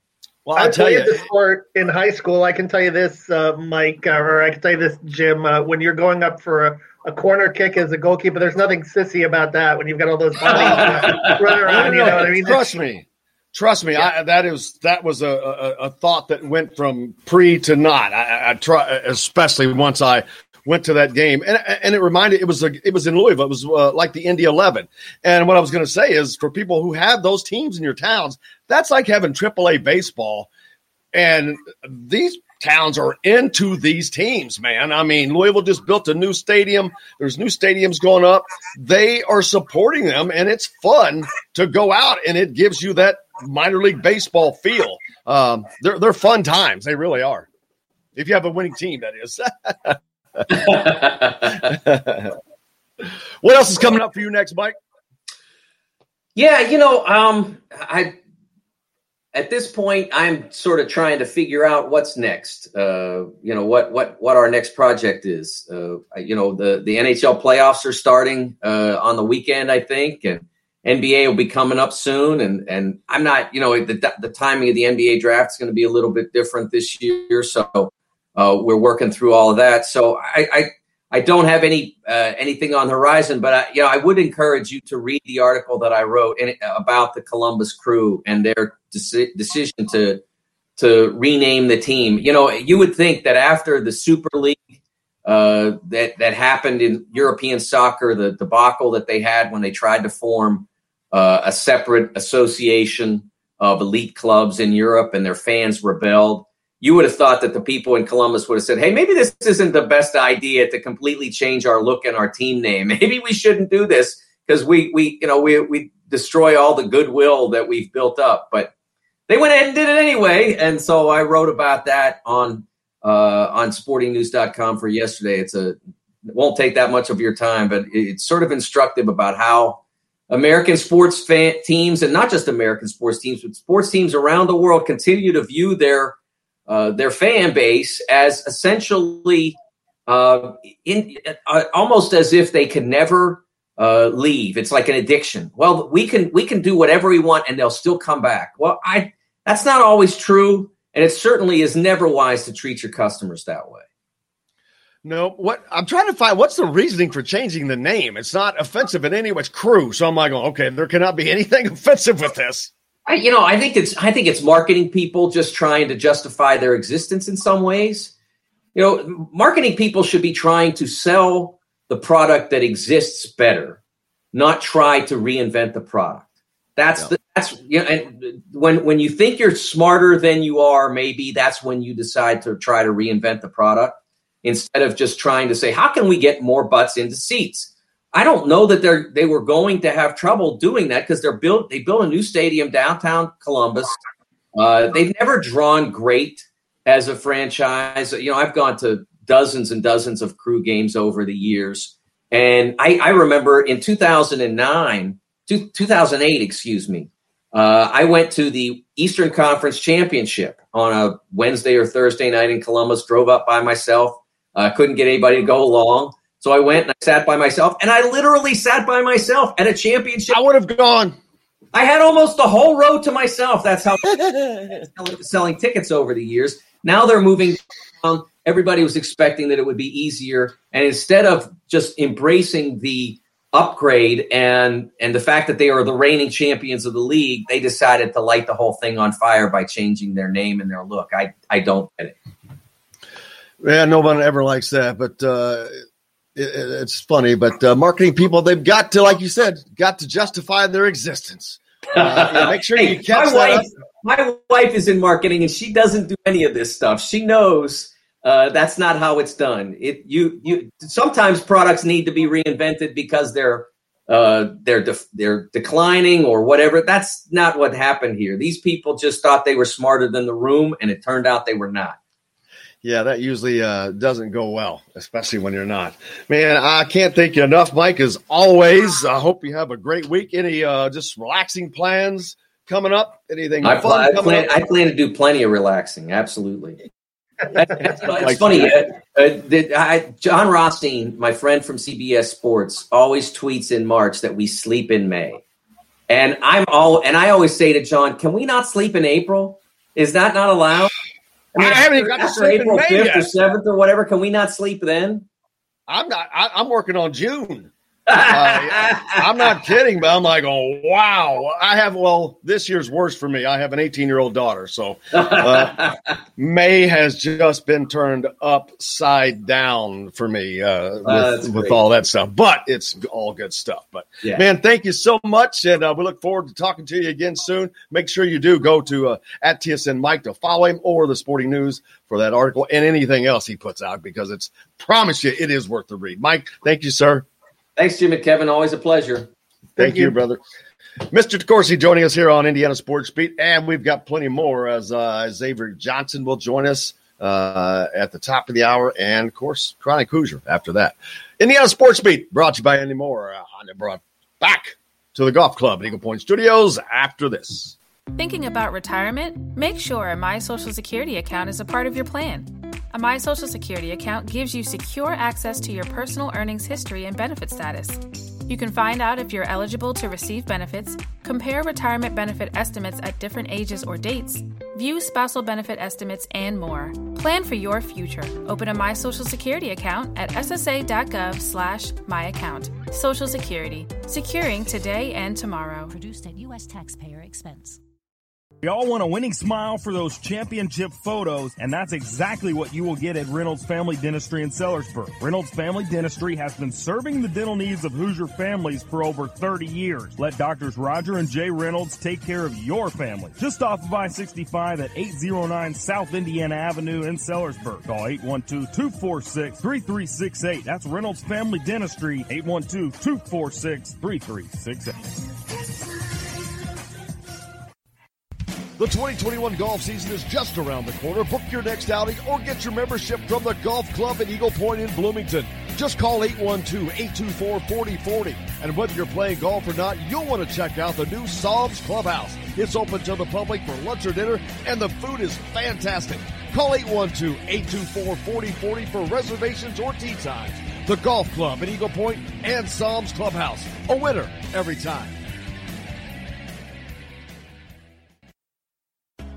Speaker 3: Well, i'll tell you the sport in high school. I can tell you this, uh, Mike, uh, or I can tell you this, Jim. Uh, when you're going up for a, a corner kick as a goalkeeper. There's nothing sissy about that when you've got all those bodies *laughs* running around. You know what I mean?
Speaker 2: Trust me. Trust me, yeah. I, that is that was a, a, a, thought that went from pre to not. I, I try, especially once I went to that game, and and it reminded it was a, it was in Louisville. It was uh, like the Indy Eleven. And what I was going to say is, for people who have those teams in your towns, that's like having AAA baseball, and these towns are into these teams, man. I mean, Louisville just built a new stadium. There's new stadiums going up. They are supporting them, and it's fun to go out, and it gives you that minor league baseball feel. Um, they're they're fun times. They really are. If you have a winning team, that is. *laughs* what else is coming up for you next, Mike?
Speaker 9: Yeah, you know, um, I at this point I'm sort of trying to figure out what's next. Uh, you know what what what our next project is. Uh, you know the the NHL playoffs are starting uh, on the weekend, I think, and NBA will be coming up soon. And and I'm not, you know, the the timing of the NBA draft is going to be a little bit different this year, so uh, we're working through all of that. So I, I I don't have any uh, anything on the horizon, but I, you know I would encourage you to read the article that I wrote in, about the Columbus Crew and their deci- decision to to rename the team. You know, you would think that after the Super League uh, that that happened in European soccer, the debacle that they had when they tried to form uh, a separate association of elite clubs in Europe, and their fans rebelled you would have thought that the people in Columbus would have said, "Hey, maybe this isn't the best idea to completely change our look and our team name. *laughs* Maybe we shouldn't do this because we we you know we we destroy all the goodwill that we've built up." But they went ahead and did it anyway, and so I wrote about that on uh, on SportingNews.com for yesterday. It's a it won't take that much of your time, but it's sort of instructive about how American sports fan, teams, and not just American sports teams, but sports teams around the world continue to view their uh, their fan base as essentially uh, in, uh, almost as if they can never uh, leave. It's like an addiction. Well, we can we can do whatever we want and they'll still come back. Well, I that's not always true, and it certainly is never wise to treat your customers that way.
Speaker 2: No, what I'm trying to find what's the reasoning for changing the name? It's not offensive in any way. It's crew. So I'm like, okay, there cannot be anything *laughs* offensive with this.
Speaker 9: I, you know, I think it's I think it's marketing people just trying to justify their existence in some ways. You know, marketing people should be trying to sell the product that exists better, not try to reinvent the product. That's yeah. the, that's you know, and when when you think you're smarter than you are, maybe that's when you decide to try to reinvent the product instead of just trying to say, how can we get more butts into seats? I don't know that they're they were going to have trouble doing that because they're built they built a new stadium downtown Columbus. Uh, they've never drawn great as a franchise. You know, I've gone to dozens and dozens of crew games over the years, and I, I remember in 2009, 2008, excuse me, uh, I went to the Eastern Conference Championship on a Wednesday or Thursday night in Columbus. Drove up by myself. Uh, couldn't get anybody to go along. So I went and I sat by myself, and I literally sat by myself at a championship.
Speaker 2: I would have gone.
Speaker 9: I had almost the whole row to myself. That's how *laughs* selling tickets over the years. Now they're moving down. Everybody was expecting that it would be easier, and instead of just embracing the upgrade and and the fact that they are the reigning champions of the league, they decided to light the whole thing on fire by changing their name and their look. I I don't get it.
Speaker 2: Yeah, no one ever likes that, but uh, it, it's funny, but uh, marketing people, they've got to, like you said, got to justify their existence. Uh, yeah, *laughs* make sure hey, you catch
Speaker 9: my
Speaker 2: that
Speaker 9: wife, My wife is in marketing, and she doesn't do any of this stuff. She knows uh, that's not how it's done. It you you sometimes products need to be reinvented because they're uh, they're def- they're declining or whatever. That's not what happened here. These people just thought they were smarter than the room, and it turned out they were not.
Speaker 2: Yeah, that usually uh, doesn't go well, especially when you're not. Man, I can't thank you enough, Mike. As always, I hope you have a great week. Any uh, just relaxing plans coming up? Anything
Speaker 9: I,
Speaker 2: fun?
Speaker 9: I plan, I plan to do plenty of relaxing. Absolutely. *laughs* it's funny. Uh, uh, I, Jon Rothstein, my friend from CBS Sports, always tweets in March that we sleep in May, and I'm all and I always say to Jon, "Can we not sleep in April? Is that not allowed?" I, mean,
Speaker 2: I haven't even got to *laughs* sleep
Speaker 9: April
Speaker 2: fifth
Speaker 9: or seventh or whatever. Can we not sleep then?
Speaker 2: I'm not. I, am working on June. Uh, I'm not kidding, but I'm like, oh wow! I have well, this year's worse for me. I have an 18 year old daughter, so uh, *laughs* May has just been turned upside down for me uh, with, with all that stuff. But it's all good stuff. But
Speaker 9: Yeah.
Speaker 2: man, thank you so much, and uh, we look forward to talking to you again soon. Make sure you do go to uh, at TSN Mike to follow him or the Sporting News for that article and anything else he puts out because it's promise you it is worth the read. Mike, thank you, sir.
Speaker 9: Thanks, Jim and Kevin. Always a pleasure.
Speaker 2: Thank, you. brother. Mr. DeCourcy joining us here on Indiana Sports Beat, and we've got plenty more as uh, Xavier Johnson will join us uh, at the top of the hour, and of course, Chronic Hoosier after that. Indiana Sports Beat brought to you by Andy Moore. Uh, Honda brought back to the golf club at Eagle Point Studios after this.
Speaker 7: Thinking about retirement? Make sure My Social Security account is a part of your plan. A My Social Security account gives you secure access to your personal earnings history and benefit status. You can find out if you're eligible to receive benefits, compare retirement benefit estimates at different ages or dates, view spousal benefit estimates, and more. Plan for your future. Open a My Social Security account at ssa.gov slash myaccount. Social Security. Securing today and tomorrow.
Speaker 8: Produced at U.S. taxpayer expense.
Speaker 10: We all want a winning smile for those championship photos, and that's exactly what you will get at Reynolds Family Dentistry in Sellersburg. Reynolds Family Dentistry has been serving the dental needs of Hoosier families for over 30 years. Let doctors Roger and Jay Reynolds take care of your family. Just off of I-65 at 809 South Indiana Avenue in Sellersburg. Call 812-246-3368. That's Reynolds Family Dentistry, 812-246-3368.
Speaker 11: The 2021 golf season is just around the corner. Book your next outing or get your membership from the Golf Club at Eagle Point in Bloomington. Just call 812-824-4040. And whether you're playing golf or not, you'll want to check out the new Psalms Clubhouse. It's open to the public for lunch or dinner, and the food is fantastic. Call 812-824-4040 for reservations or tee times. The Golf Club at Eagle Point and Psalms Clubhouse. A winner every time.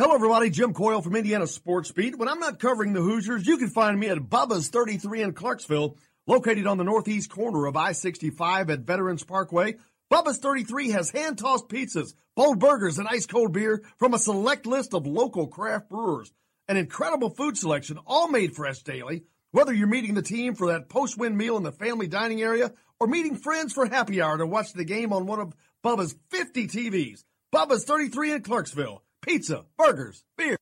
Speaker 11: Hello, everybody. Jim Coyle from Indiana Sports Beat. When I'm not covering the Hoosiers, you can find me at Bubba's 33 in Clarksville, located on the northeast corner of I-65 at Veterans Parkway. Bubba's 33 has hand-tossed pizzas, bold burgers, and ice-cold beer from a select list of local craft brewers. An incredible food selection, all made fresh daily. Whether you're meeting the team for that post-win meal in the family dining area or meeting friends for happy hour to watch the game on one of Bubba's 50 TVs. Bubba's 33 in Clarksville. Pizza, burgers, beer.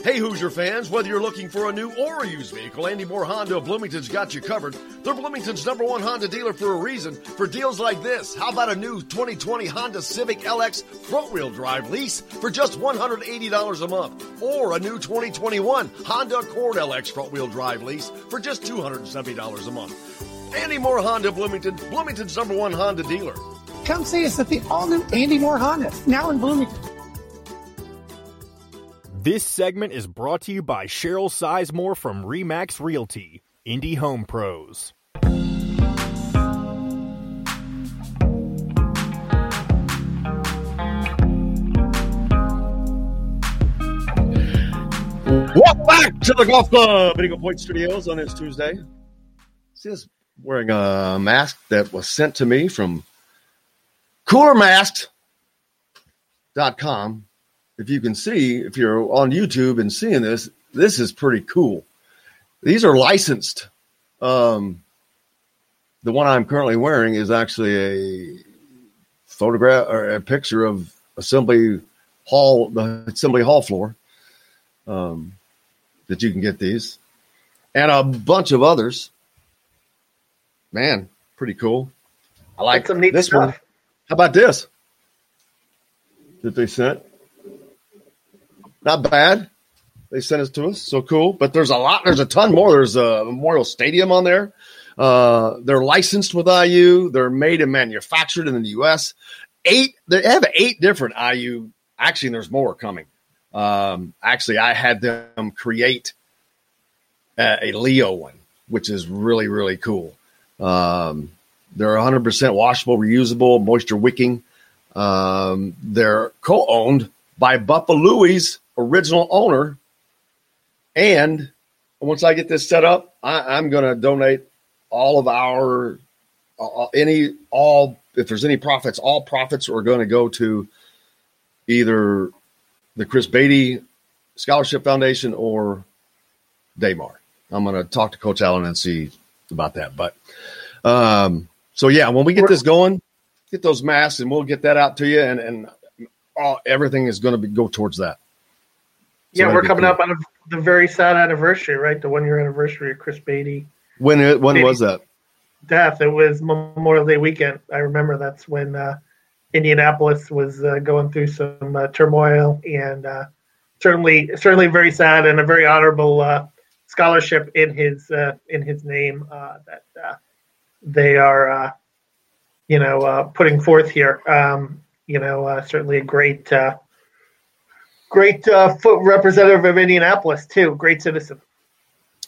Speaker 11: Hey Hoosier fans, whether you're looking for a new or a used vehicle, Andy Moore Honda of Bloomington's got you covered. They're Bloomington's number one Honda dealer for a reason. For deals like this, how about a new 2020 Honda Civic LX front wheel drive lease for just $180 a month? Or a new 2021 Honda Accord LX front wheel drive lease for just $270 a month. Andy Moore Honda of Bloomington, Bloomington's number one Honda dealer.
Speaker 5: Come see us at the all new Andy Moore Honda, now in Bloomington.
Speaker 12: This segment is brought to you by Cheryl Sizemore from Remax Realty, Indie Home Pros.
Speaker 2: Welcome back to the Golf Club at Eagle Point Studios on this Tuesday. See us wearing a mask that was sent to me from coolermasks.com. If you can see, if you're on YouTube and seeing this, this is pretty cool. These are licensed. Um, the one I'm currently wearing is actually a photograph or a picture of Assembly Hall, the Assembly Hall floor um, that you can get these, and a bunch of others. Man, pretty cool. I like
Speaker 3: That's some neat
Speaker 2: this
Speaker 3: stuff.
Speaker 2: one. How about this that they sent? Not bad. They sent it to us, so cool. But there's a lot. There's a ton more. There's a Memorial Stadium on there. Uh, they're licensed with IU. They're made and manufactured in the U.S. Eight. They have eight different IU. Actually, there's more coming. Um, actually, I had them create a, a Leo one, which is really really cool. Um, they're 100% washable, reusable, moisture wicking. Um, they're co-owned by Buffa Louie's original owner, and once I get this set up, I, I'm going to donate all of our uh, any all if there's any profits, all profits are going to go to either the Chris Beaty Scholarship Foundation or Daymar. I'm going to talk to Coach Allen and see about that. But um, so yeah, when we get this going, get those masks and we'll get that out to you, and and all, everything is going to go towards that. So
Speaker 3: yeah, we're coming
Speaker 2: cool.
Speaker 3: up on a, the very sad anniversary, right? The one year anniversary of Chris Beaty
Speaker 2: When it, when was that?
Speaker 3: death. It was Memorial Day weekend. I remember that's when uh, Indianapolis was uh, going through some uh, turmoil, and uh, certainly, certainly very sad and a very honorable uh, scholarship in his uh, in his name uh, that uh, they are, uh, you know, uh, putting forth here. Um, you know, uh, certainly a great, uh, great uh, foot representative of Indianapolis too. Great citizen.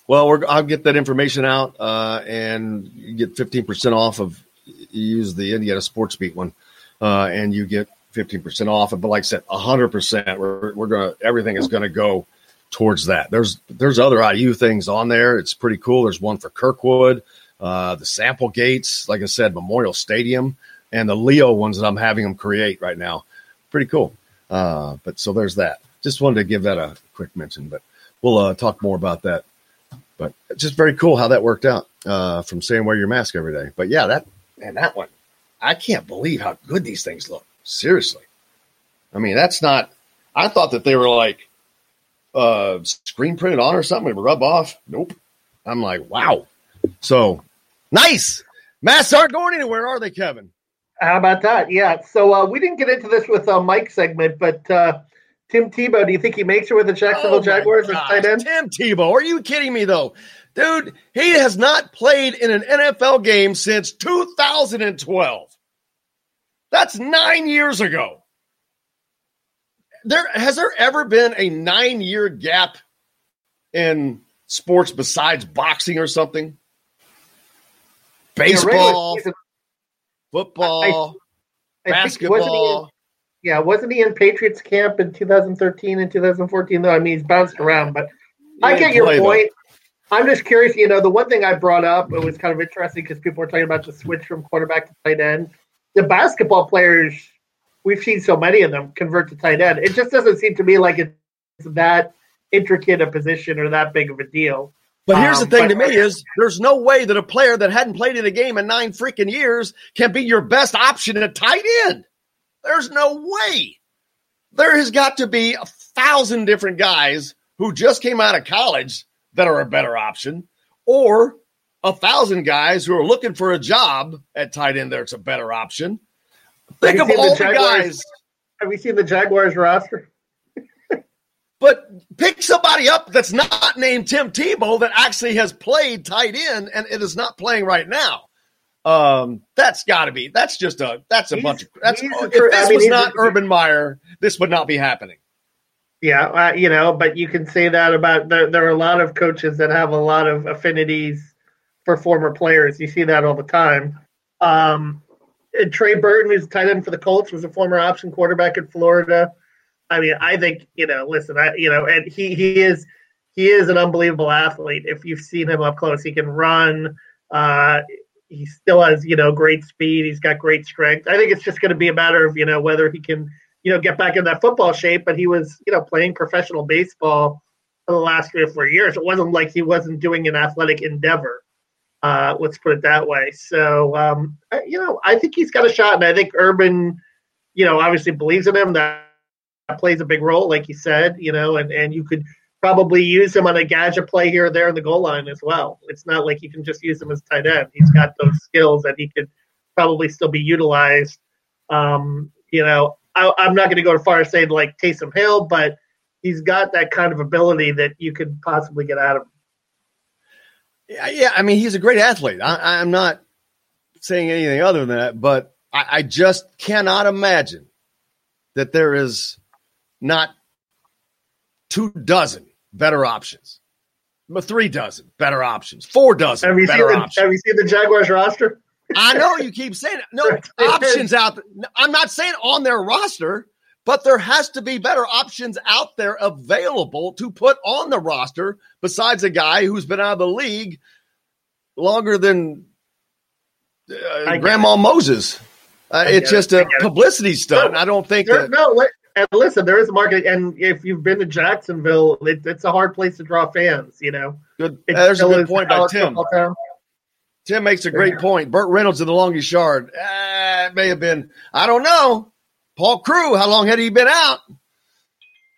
Speaker 2: Well, I'll get that information out, uh, and you get fifteen percent off of you use the Indiana Sports Beat one, uh, and you get fifteen percent off. But like I said, hundred percent. We're we're gonna everything is gonna go towards that. There's there's other IU things on there. It's pretty cool. There's one for Kirkwood, uh, the sample gates, like I said, Memorial Stadium, and the Leo ones that I'm having them create right now. Pretty cool. Uh, but so there's that. Just wanted to give that a quick mention, but we'll uh, talk more about that but just very cool how that worked out uh, from saying wear your mask every day. But yeah, that and that one, I can't believe how good these things look. Seriously, I mean that's not. I thought that they were like uh, screen printed on or something rub off. Nope. I'm like, wow. So nice. Masks aren't going anywhere, are they, Kevin?
Speaker 3: How about that? Yeah. So uh, we didn't get into this with uh, Mike's segment, but uh, Tim Tebow, do you think he makes it with the Jacksonville
Speaker 2: Oh
Speaker 3: Jaguars as tight end?
Speaker 2: Tim Tebow, are you kidding me though? Dude, he has not played in an NFL game since 2012. That's nine years ago. There has there ever been a nine year gap in sports besides boxing or something? Baseball,
Speaker 3: season-
Speaker 2: football,
Speaker 3: I wasn't he in-
Speaker 2: basketball.
Speaker 3: yeah, wasn't he in Patriots camp in 2013 and 2014? Though I mean, he's bounced around, but I get your
Speaker 2: play, though.
Speaker 3: point. I'm just curious. You know, the one thing I brought up it was kind of interesting because people were talking about the switch from quarterback to tight end. The basketball players, we've seen so many of them convert to tight end. It just doesn't seem to me like it's that intricate a position or that big of a deal.
Speaker 2: But here's
Speaker 3: Um,
Speaker 2: the thing
Speaker 3: but-
Speaker 2: to me is there's no way that a player that hadn't played in a game in nine freaking years can be your best option at tight end. There's no way. There has got to be a thousand different guys who just came out of college that are a better option, or a thousand guys who are looking for a job at tight end that's a better option. Think of all
Speaker 3: the
Speaker 2: the guys.
Speaker 3: Have you seen the Jaguars roster?
Speaker 2: But pick somebody up that's not named Tim Tebow that actually has played tight end and it is not playing right now. Um, that's got to be. That's just a. That's a
Speaker 3: He's-
Speaker 2: bunch of. That's if this
Speaker 3: I mean,
Speaker 2: was not Urban Meyer, this would not be happening.
Speaker 3: Yeah, uh, you know, but you can say that about there. There are a lot of coaches that have a lot of affinities for former players. You see that all the time. Um, Trey Burton, who's tight end for the Colts, was a former option quarterback in Florida. I mean, I think you know. Listen, I you know, and he he is he is an unbelievable athlete. If you've seen him up close, he can run. Uh, he still has you know great speed. He's got great strength. I think it's just going to be a matter of you know whether he can you know get back in that football shape. But he was you know playing professional baseball for the last three or four years. It wasn't like he wasn't doing an athletic endeavor. Uh, let's put it that way. So um, you know, I think he's got a shot, and I think Urban, you know, obviously believes in him. That, plays a big role, like you said, you know, and and you could probably use him on a gadget play here or there in the goal line as well. It's not like you can just use him as tight end. He's got those skills that he could probably still be utilized. Um, you know, I, I'm not going to go as far as saying like Taysom Hill, but he's got that kind of ability that you could possibly get out of him.
Speaker 2: Yeah, yeah. I mean, he's a great athlete. I, I'm not saying anything other than that, but I, I just cannot imagine that there is not two dozen better options, but three dozen better options, four dozen
Speaker 3: Have you seen the
Speaker 2: options.
Speaker 3: Have you seen the Jaguars roster?
Speaker 2: I know you keep saying it. No *laughs* options out. there. I'm not saying on their roster, but there has to be better options out there available to put on the roster besides a guy who's been out of the league longer than uh, Grandma Moses. Uh, it's just
Speaker 3: it.
Speaker 2: A
Speaker 3: it.
Speaker 2: publicity stunt. I don't think
Speaker 3: There,
Speaker 2: that.
Speaker 3: no, li- and listen, there is a market, and if you've been to Jacksonville, it, it's a hard place to draw fans. You know,
Speaker 2: Good.
Speaker 3: It
Speaker 2: There's a good point by Tim. Tim makes a great point. Burt Reynolds in the longest yard. Uh, it may have been, I don't know. Paul Crewe, how long had he been out?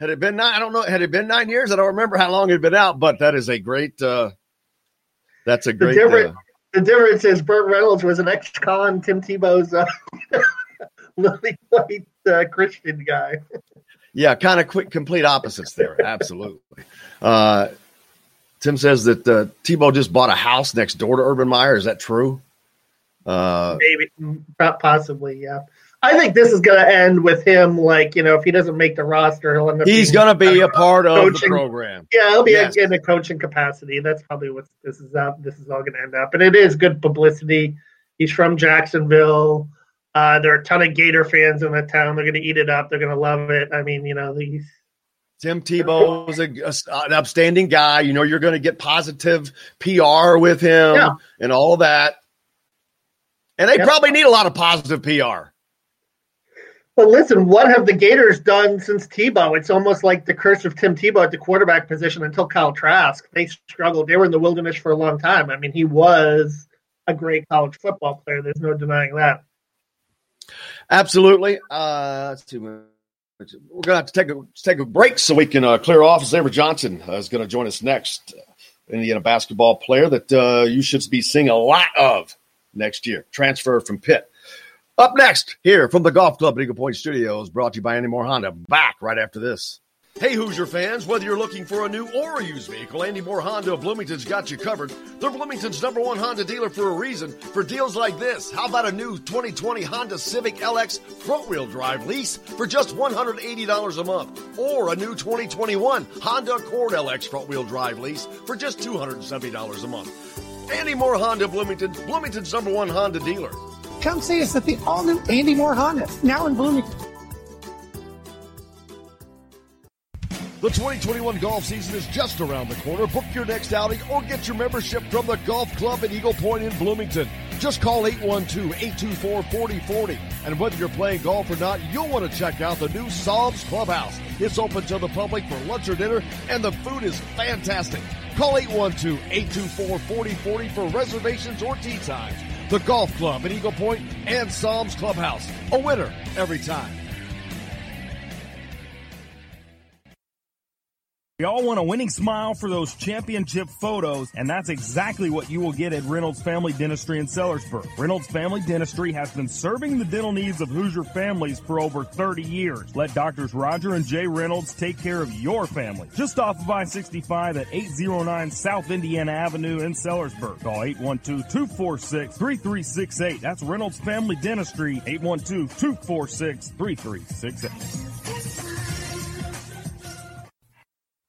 Speaker 2: Had it been nine? I don't know. Had it been nine years? I don't remember how long it had been out, but that is a great, uh, that's a
Speaker 3: The
Speaker 2: great,
Speaker 3: difference,
Speaker 2: uh,
Speaker 3: the difference is Burt Reynolds was an ex-con, Tim Tebow's uh, *laughs* lily white uh, Christian guy.
Speaker 2: yeah, kind of quick, complete opposites there. Absolutely. Uh, Tim says that uh, Tebow just bought a house next door to Urban Meyer. Is that true? Uh,
Speaker 3: Maybe, possibly, yeah. I think this is going to end with him, like you know, if he doesn't make the roster, he'll end up.
Speaker 2: he's going to be
Speaker 3: uh,
Speaker 2: a part of the
Speaker 3: coaching.
Speaker 2: program.
Speaker 3: Yeah, he'll be
Speaker 2: Yes.
Speaker 3: in a coaching capacity. That's probably what this is up. This is all going to end up, and it is good publicity. He's from Jacksonville. Uh, there are a ton of Gator fans in the town. They're going to eat it up. They're going to love it. I mean, you know, these.
Speaker 2: Tim Tebow is a, a- an upstanding guy. You know, you're going to get positive PR with him
Speaker 3: Yeah.
Speaker 2: and all that. And they
Speaker 3: Yep.
Speaker 2: probably need a lot of positive PR.
Speaker 3: But listen, what have the Gators done since Tebow? It's almost like the curse of Tim Tebow at the quarterback position until Kyle Trask. They struggled. They were in the wilderness for a long time. I mean, he was a great college football player. There's no denying that.
Speaker 2: Absolutely. Uh, let's see. We're to have to take a take a break so we can uh, clear off. Xavier Johnson uh, is going to join us next. Uh, Indiana basketball player that uh, you should be seeing a lot of next year. Transfer from Pitt. Up next, here from the Golf Club at Eagle Point Studios, brought to you by Andy Moore Honda. Back right after this. Hey, Hoosier fans, whether you're looking for a new or a used vehicle, Andy Moore Honda of Bloomington's got you covered. They're Bloomington's number one Honda dealer for a reason. For deals like this, how about a new 2020 Honda Civic LX front wheel drive lease for just $180 a month? Or a new 2021 Honda Accord LX front wheel drive lease for just $270 a month. Andy Moore Honda Bloomington, Bloomington's number one Honda dealer.
Speaker 5: Come see us at the all new Andy Moore Honda, now in Bloomington.
Speaker 11: The 2021 golf season is just around the corner. Book your next outing or get your membership from the Golf Club at Eagle Point in Bloomington. Just call 812-824-4040. And whether you're playing golf or not, you'll want to check out the new Psalms Clubhouse. It's open to the public for lunch or dinner, and the food is fantastic. Call 812-824-4040 for reservations or tee times. The Golf Club at Eagle Point and Psalms Clubhouse. A winner every time.
Speaker 10: We all want a winning smile for those championship photos, and that's exactly what you will get at Reynolds Family Dentistry in Sellersburg. Reynolds Family Dentistry has been serving the dental needs of Hoosier families for over 30 years. Let doctors Roger and Jay Reynolds take care of your family. Just off of I-65 at 809 South Indiana Avenue in Sellersburg. Call 812-246-3368. That's Reynolds Family Dentistry, 812-246-3368.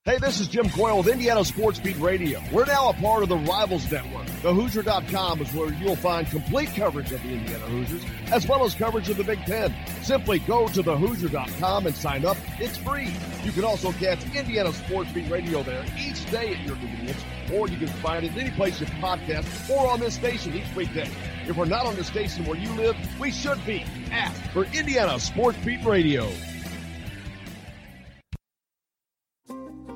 Speaker 11: Hey, this is Jim Coyle with Indiana Sports Beat Radio. We're now a part of the Rivals Network. The TheHoosier.com is where you'll find complete coverage of the Indiana Hoosiers, as well as coverage of the Big Ten. Simply go to TheHoosier.com and sign up. It's free. You can also catch Indiana Sports Beat Radio there each day at your convenience, or you can find it any place you podcast or on this station each weekday. If we're not on the station where you live, we should be. Ask for Indiana Sports Beat Radio.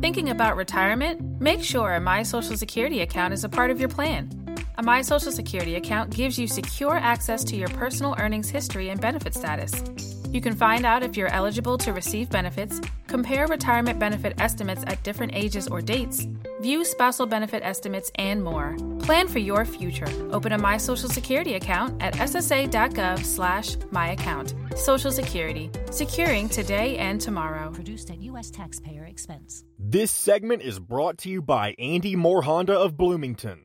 Speaker 7: Thinking about retirement? Make sure a My Social Security account is a part of your plan. A My Social Security account gives you secure access to your personal earnings history and benefit status. You can find out if you're eligible to receive benefits, compare retirement benefit estimates at different ages or dates, view spousal benefit estimates, and more. Plan for your future. Open a My Social Security account at ssa.gov/myaccount. Social Security, securing today and tomorrow.
Speaker 8: Produced at U.S. taxpayer expense.
Speaker 12: This segment is brought to you by Andy Moore Honda of Bloomington.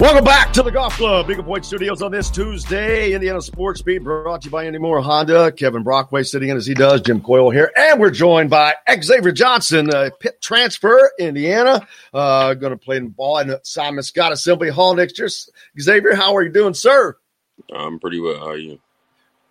Speaker 2: Welcome back to the Golf Club, Beagle Point Studios on this Tuesday. Indiana Sports Beat brought to you by Andy Moore Honda. Kevin Brockway sitting in as he does. Jim Coyle here. And we're joined by Xavier Johnson, uh, Pitt transfer, Indiana. Uh, going to play in ball in Simon Skjodt Assembly Hall next year. Xavier, how are you doing, sir?
Speaker 13: I'm pretty well. How are you?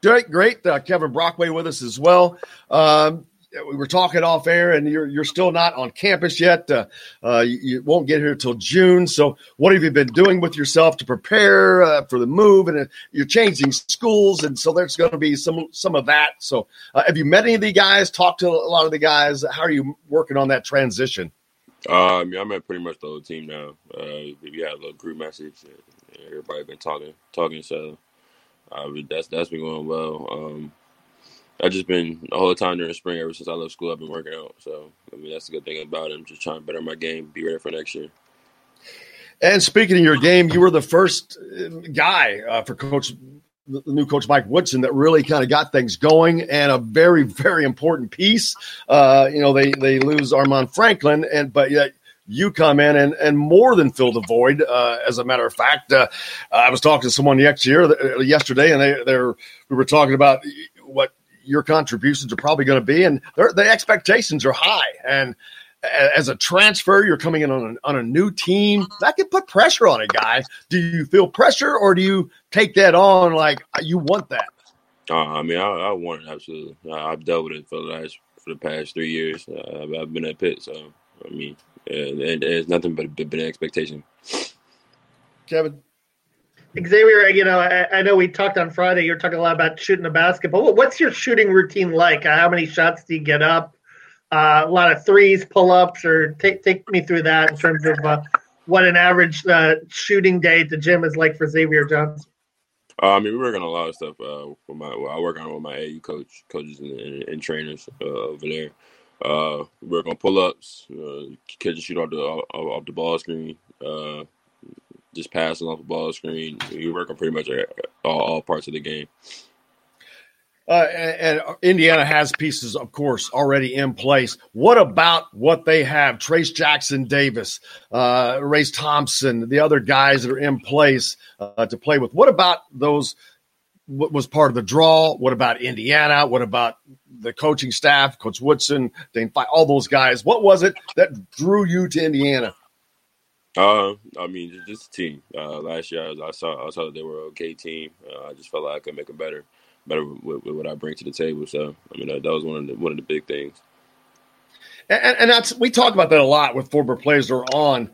Speaker 2: Great, great. Uh, Kevin Brockway with us as well. Um, we were talking off air, and you're you're still not on campus yet. Uh, uh, you, you, won't get here till June. So, what have you been doing with yourself to prepare uh, for the move? And uh, you're changing schools, and so there's going to be some some of that. So, uh, have you met any of the guys? Talked to a lot of the guys. How are you working on that transition?
Speaker 13: Uh, I mean, I met pretty much the whole team now. we had a little group message. And everybody been talking, talking. So, that's that's been going well. Um, I just been the whole time during spring, ever since I left school, I've been working out. So I mean, that's the good thing about it. I'm just trying to better my game, be ready for next year.
Speaker 2: And speaking of your game, you were the first uh, guy uh, for Coach, the new coach Mike Woodson, that really kind of got things going, and a very, very important piece. Uh, you know, they they lose Armaan Franklin, and but yet you come in and, and more than fill the void. Uh, as a matter of fact, uh, I was talking to someone yesterday, uh, yesterday, and they they we were talking about your contributions are probably going to be, and the expectations are high. And as a transfer, you're coming in on a, on a new team. That can put pressure on a guy. Do you feel pressure, or do you take that on like you want that?
Speaker 13: Uh, I mean, I, I want it absolutely. I, have dealt with it for the last for the past three years. Uh, I've, I've, been at Pitt, so I mean, it, it's nothing but, but an expectation.
Speaker 2: Kevin.
Speaker 3: Xavier, you know, I, I, know we talked on Friday. You're talking a lot about shooting the basketball. What's your shooting routine like? Uh, how many shots do you get up? Uh, a lot of threes, pull ups, or take take me through that in terms of uh, what an average uh, shooting day at the gym is like for Xavier Johnson.
Speaker 13: Uh, I mean, we work on a lot of stuff. Uh, with my, I work on with my AU coach, coaches, and, and, and trainers over there. we work on pull ups, a shoot off the off, off the ball screen just passing off the ball screen. You work on pretty much all, all parts of the game.
Speaker 2: Uh, and, and, Indiana has pieces, of course, already in place. What about what they have? Trayce Jackson Davis, uh, Race Thompson, the other guys that are in place uh, to play with. What about those? What was part of the draw? What about Indiana? What about the coaching staff, Coach Woodson, Dane Fife, all those guys? What was it that drew you to Indiana?
Speaker 13: Uh, I mean, just, a team. Uh, last year, I, saw I saw that they were an okay team. Uh, I just felt like I could make them better, better with, with, what I bring to the table. So, I mean, that, that was one of the one of the big things.
Speaker 2: And, and that's we talk about that a lot with former players that are on.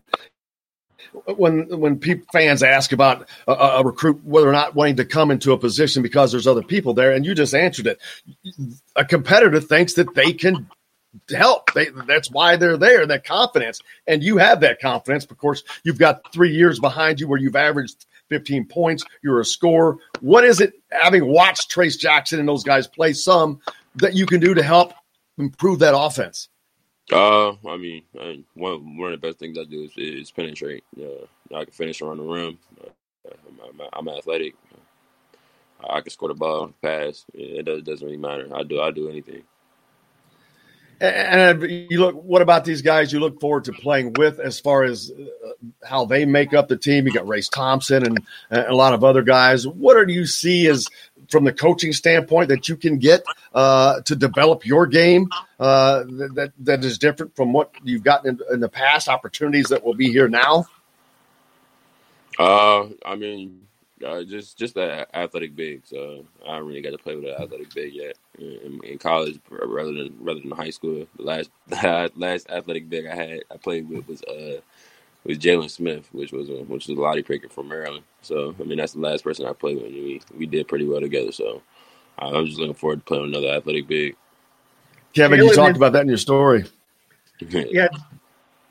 Speaker 2: When when fans ask about a, a recruit whether or not wanting to come into a position because there's other people there, and you just answered it. A competitor thinks that they can help. They, that's why they're there, that confidence. And you have that confidence. Of course, you've got three years behind you where you've averaged 15 points. You're a scorer. What is it, having watched Trayce Jackson and those guys play some, that you can do to help improve that offense?
Speaker 13: Uh, I mean, I, one one of the best things I do is, is penetrate. Uh, I can finish around the rim. Uh, I'm, I'm, I'm, athletic. I can score the ball, pass. It, does, it doesn't really matter. I do I do anything.
Speaker 2: And you look, what about these guys you look forward to playing with as far as uh, how they make up the team? You got Race Thompson and, and a lot of other guys. What do you see as from the coaching standpoint that you can get uh, to develop your game uh, that that is different from what you've gotten in, in, the past? Opportunities that will be here now.
Speaker 13: Uh, I mean, uh, just just the athletic big. So I haven't really got to play with an athletic big yet in, in, college, rather than rather than high school. The last *laughs* last athletic big I had I played with was uh was Jalen Smith, which was a, which was a lottie picker from Maryland. So I mean, that's the last person I played with, and we we did pretty well together. So I'm just looking forward to playing with another athletic big.
Speaker 2: Kevin, you talked about that in your story. *laughs*
Speaker 3: Yeah,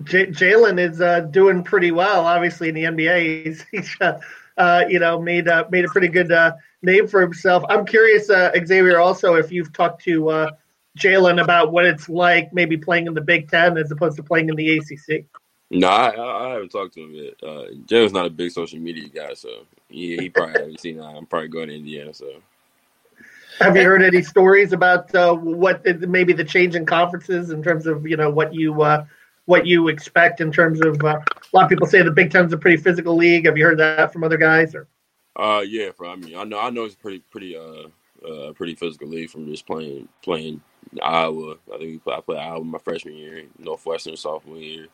Speaker 3: J- Jalen is uh, doing pretty well. Obviously, in the NBA, *laughs* he's, he's uh, uh, you know made uh, made a pretty good uh, name for himself. I'm curious, uh, Xavier, also if you've talked to uh, Jalen about what it's like, maybe playing in the Big Ten as opposed to playing in the ACC.
Speaker 13: No, I, I, haven't talked to him yet. Uh, Jalen's not a big social media guy, so he, he probably hasn't seen. that. I'm probably going to Indiana, so
Speaker 3: Have you heard any stories about uh, what maybe the change in conferences in terms of you know what you uh, what you expect in terms of uh, a lot of people say the Big Ten's a pretty physical league. Have you heard that from other guys? Or
Speaker 13: Uh, yeah, for I mean, I know, I know it's pretty, pretty, uh, uh, pretty physical league from just playing, playing Iowa. I think we play, I played Iowa my freshman year, Northwestern sophomore year,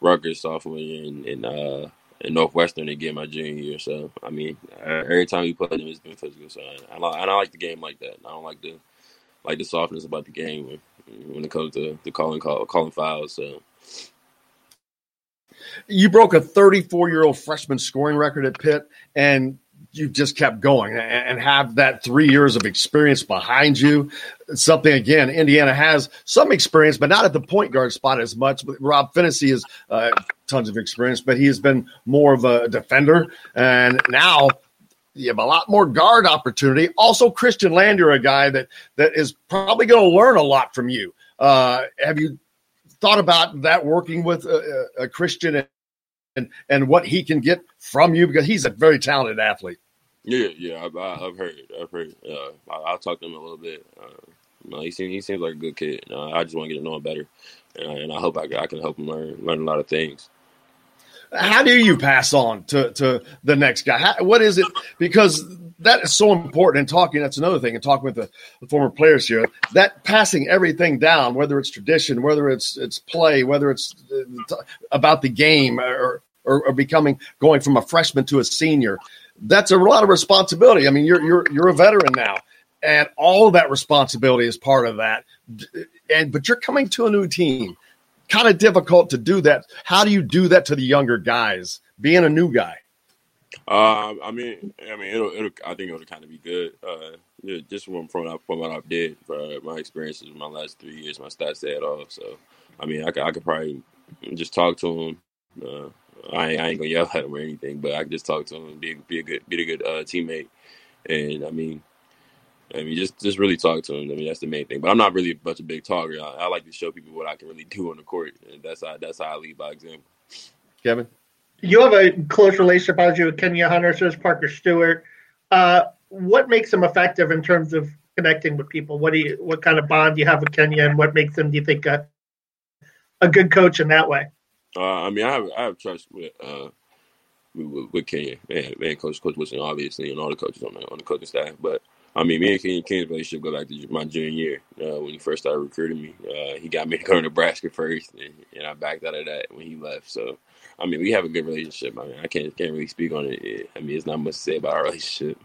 Speaker 13: Rutgers sophomore year, and, and uh, and Northwestern again my junior year. So I mean, every time we play them, it's been physical. So I, I, I like the game like that. I don't like the like the softness about the game when, when it comes to the calling call, calling fouls. So
Speaker 2: You broke a 34 year old freshman scoring record at Pitt, and you just kept going and have that three years of experience behind you. Something again, Indiana has some experience, but not at the point guard spot as much. Rob Phinisee has uh, tons of experience, but he has been more of a defender, and now you have a lot more guard opportunity. Also, Khristian Lander, a guy that that is probably going to learn a lot from you. Uh, have you thought about that working with a, a Khristian and, and what he can get from you because he's a very talented athlete.
Speaker 13: yeah, yeah, I've, I- I've heard, I've heard. Uh, I, I'll talk to him a little bit. Uh, he seems he seems like a good kid. Uh, I just want to get to know him better, uh, and I hope I, I can help him learn learn a lot of things.
Speaker 2: How do you pass on to to the next guy? How, what is it? Because that is so important in talking. That's another thing in talking with the, the former players here. That passing everything down, whether it's tradition, whether it's it's play, whether it's uh, about the game, or, or or becoming going from a freshman to a senior. That's a lot of responsibility. I mean, you're you're you're a veteran now, and all that responsibility is part of that. And but you're coming to a new team kind of difficult to do that. How do you do that to the younger guys, being a new guy?
Speaker 13: Uh, I mean, I mean, it'll, it'll I think it'll kind of be good. Uh, yeah, just from from from what I've did, uh, my experiences in my last three years, my stats say it all. So, I mean, I could, I could probably just talk to him. Uh, I, ain't- I ain't gonna yell at him or anything, but I could just talk to him be be a good be a good uh, teammate. And I mean, I mean, just just really talk to him. I mean, that's the main thing. But I'm not really much a big talker. I, I like to show people what I can really do on the court, and that's how that's how I lead by example.
Speaker 2: Kevin,
Speaker 3: you have a close relationship, as you with Kenya Hunter, so does Parker Stewart. Uh, what makes him effective in terms of connecting with people? What do you, what kind of bond do you have with Kenya, and what makes him, do you think, a, a good coach in that way?
Speaker 13: Uh, I mean, I have I have trust with uh with, with, with Kenya and, and Coach Coach Wilson, obviously, and all the coaches on the on the coaching staff. But I mean, me and Kenya Kenya's relationship go back to my junior year uh, when he first started recruiting me. Uh, he got me to go to Nebraska first, and, and I backed out of that when he left. So, I mean, we have a good relationship. I mean, I can't can't really speak on it. I mean, it's not much to say about our relationship.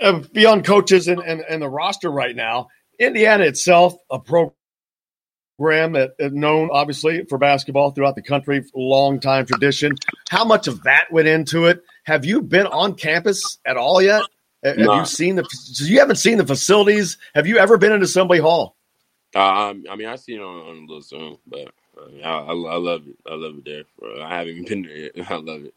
Speaker 2: uh, beyond coaches and, and, and the roster right now, Indiana itself, a program that known obviously for basketball throughout the country, long time tradition. How much of that went into it? Have you been on campus at all yet? Have
Speaker 13: Nah.
Speaker 2: you seen the? So you haven't seen the facilities. Have you ever been in Assembly Hall?
Speaker 13: Uh, I mean, I see it on, on a little Zoom, but uh, I, I, I love it. I love it there. I haven't been there yet. *laughs* I love it.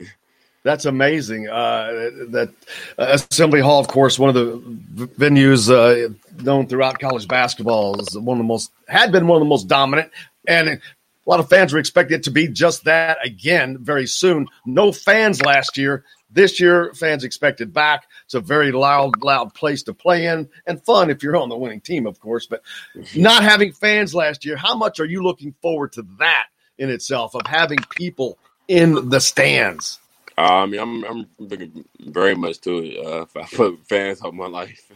Speaker 2: That's amazing. Uh, that uh, Assembly Hall, of course, one of the venues uh, known throughout college basketball, is one of the most had been one of the most dominant, and a lot of fans were expecting it to be just that again very soon. No fans last year. This year, fans expected back. It's a very loud, loud place to play in and fun if you're on the winning team, of course. But not having fans last year, how much are you looking forward to that in itself of having people in the stands?
Speaker 13: Uh, I mean, I'm I'm looking very much to it. Uh, if I put fans all my *laughs* life,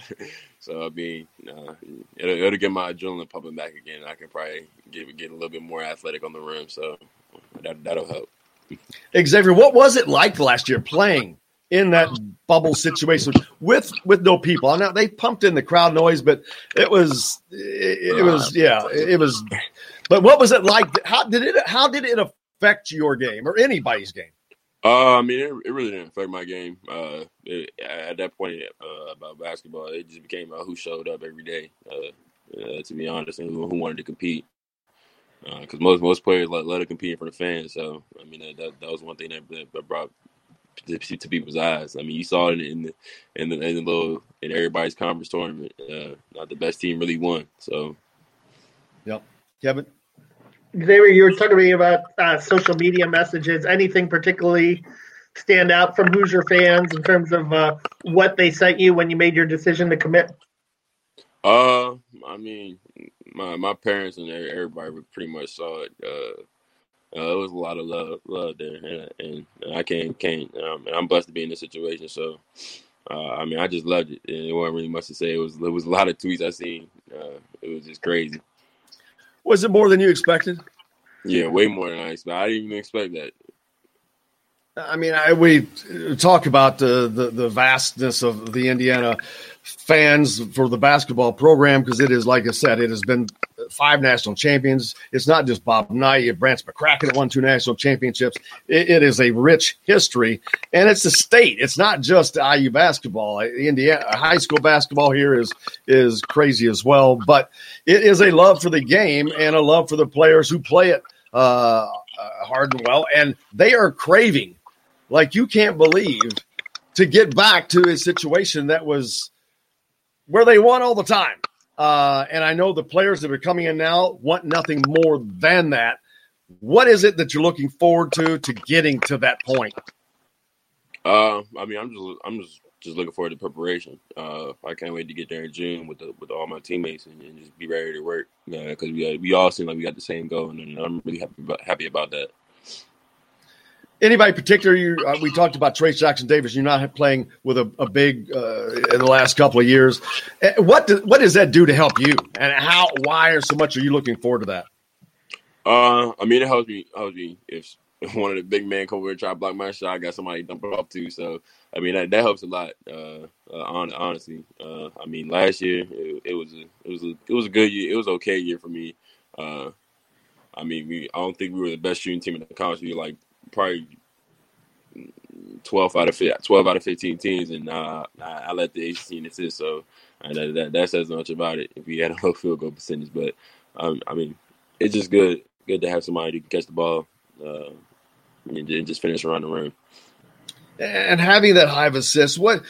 Speaker 13: so I mean, uh, it'll, it'll get my adrenaline pumping back again. I can probably get get a little bit more athletic on the rim, so that that'll help.
Speaker 2: Xavier, what was it like last year playing in that bubble situation with with no people? Now they pumped in the crowd noise, but it was it, it was yeah, it was. But what was it like? How did it how did it affect your game or anybody's game?
Speaker 13: Uh, I mean, it, it really didn't affect my game. Uh, it, at that point uh, about basketball, it just became uh, who showed up every day. Uh, uh, to be honest, and who, who wanted to compete. Because most most players let let it compete for the fans. So I mean, that that, that was one thing that, that brought to, to people's eyes. I mean, you saw it in the in the, in the little in everybody's conference tournament. Uh, not the best team really won. So,
Speaker 2: yep, Kevin.
Speaker 3: Xavier, you were talking to me about uh, social media messages. Anything particularly stand out from Hoosier fans in terms of uh, what they sent you when you made your decision to commit?
Speaker 13: Uh, I mean, my my parents and everybody pretty much saw it. Uh, uh, it was a lot of love, love there, and, and I can't, can't. Um, and I'm blessed to be in this situation. So, uh, I mean, I just loved it. And it wasn't really much to say. It was, it was a lot of tweets I seen. Uh, it was just crazy.
Speaker 2: Was it more than you expected?
Speaker 13: Yeah, way more than I expected. I didn't even expect that.
Speaker 2: I mean, I, we talk about the, the, the vastness of the Indiana fans for the basketball program because it is, like I said, it has been five national champions. It's not just Bob Knight, you have Branch McCracken won two national championships. It, it is a rich history, and it's a state. It's not just IU basketball. Indiana high school basketball here is is crazy as well, but it is a love for the game and a love for the players who play it uh, hard and well, and they are craving like you can't believe to get back to a situation that was where they won all the time. Uh, and I know the players that are coming in now want nothing more than that. What is it that you're looking forward to to getting to that point?
Speaker 13: Uh, I mean, I'm just I'm just just looking forward to preparation. Uh, I can't wait to get there in June with the, with all my teammates and, and just be ready to work. Because we we all seem like we got the same goal, and I'm really happy about, happy about that.
Speaker 2: Anybody particular? You, uh, we talked about Trayce Jackson Davis. You're not playing with a, a big uh, in the last couple of years. Uh, what do, what does that do to help you? And how? Why or so much are you looking forward to that?
Speaker 13: Uh, I mean, it helps me. Helps me if, *laughs* one of the big men come over and try to block my shot. I got somebody to dump it off to. So I mean, that, that helps a lot. Uh, uh honestly, uh, I mean, last year it, it, was a it was a it was a good year. It was okay year for me. Uh, I mean, we I don't think we were the best shooting team in the college. We like probably 12 out of 12 out of 15 teams, and uh, I, let the 18 assist. So uh, that, that, that says much about it. If we had a *laughs* low field goal percentage, but um, I mean, it's just good good to have somebody who can catch the ball uh, and, and just finish around the rim
Speaker 2: and having that high assist what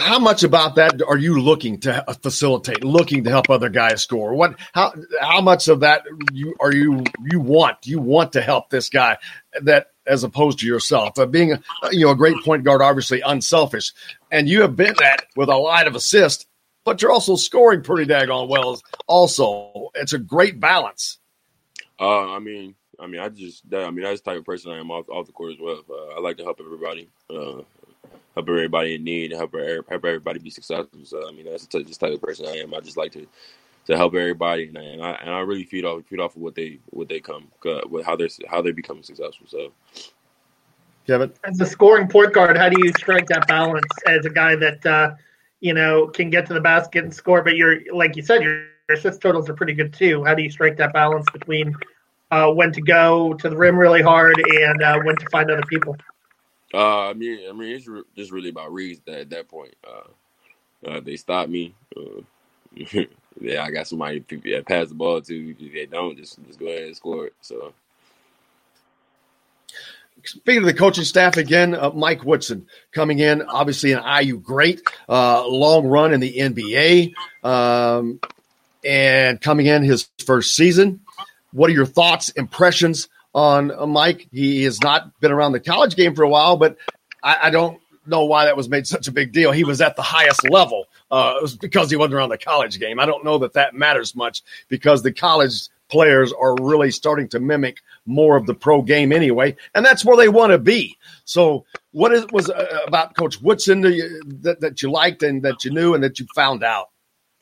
Speaker 2: how much about that are you looking to facilitate looking to help other guys score? What how how much of that you are you you want you want to help this guy that as opposed to yourself? Uh, being a, you know a great point guard obviously unselfish and you have been that with a lot of assists but you're also scoring pretty daggone well also. It's a great balance.
Speaker 13: Uh, i mean I mean, I just that, I mean that's the type of person I am off, off the court as well. Uh, I like to help everybody, uh, help everybody in need, help help everybody be successful. So I mean, that's the just type of person I am. I just like to to help everybody, and I and I, and I really feed off feed off of what they what they come uh, with how they're how they're becoming successful. So.
Speaker 2: Kevin,
Speaker 3: as a scoring point guard, how do you strike that balance as a guy that uh, you know can get to the basket and score, but you're like you said, your assist totals are pretty good too. How do you strike that balance between uh, when to go to the rim really hard and uh, when to find other people?
Speaker 13: Uh, I mean, I mean, it's re- just really about reads at that point. Uh, uh, they stop me. Uh, *laughs* yeah, I got somebody to pass the ball to. If they don't, just just go ahead and score it. So.
Speaker 2: Speaking of the coaching staff again, uh, Mike Woodson coming in, obviously an IU great, uh, long run in the NBA, um, and coming in his first season. What are your thoughts, impressions on uh, Mike? He has not been around the college game for a while, but I, I don't know why that was made such a big deal. He was at the highest level. Uh, it was because he wasn't around the college game. I don't know that that matters much because the college players are really starting to mimic more of the pro game anyway, and that's where they want to be. So, what is, was uh, about Coach Woodson that, that you liked and that you knew and that you found out?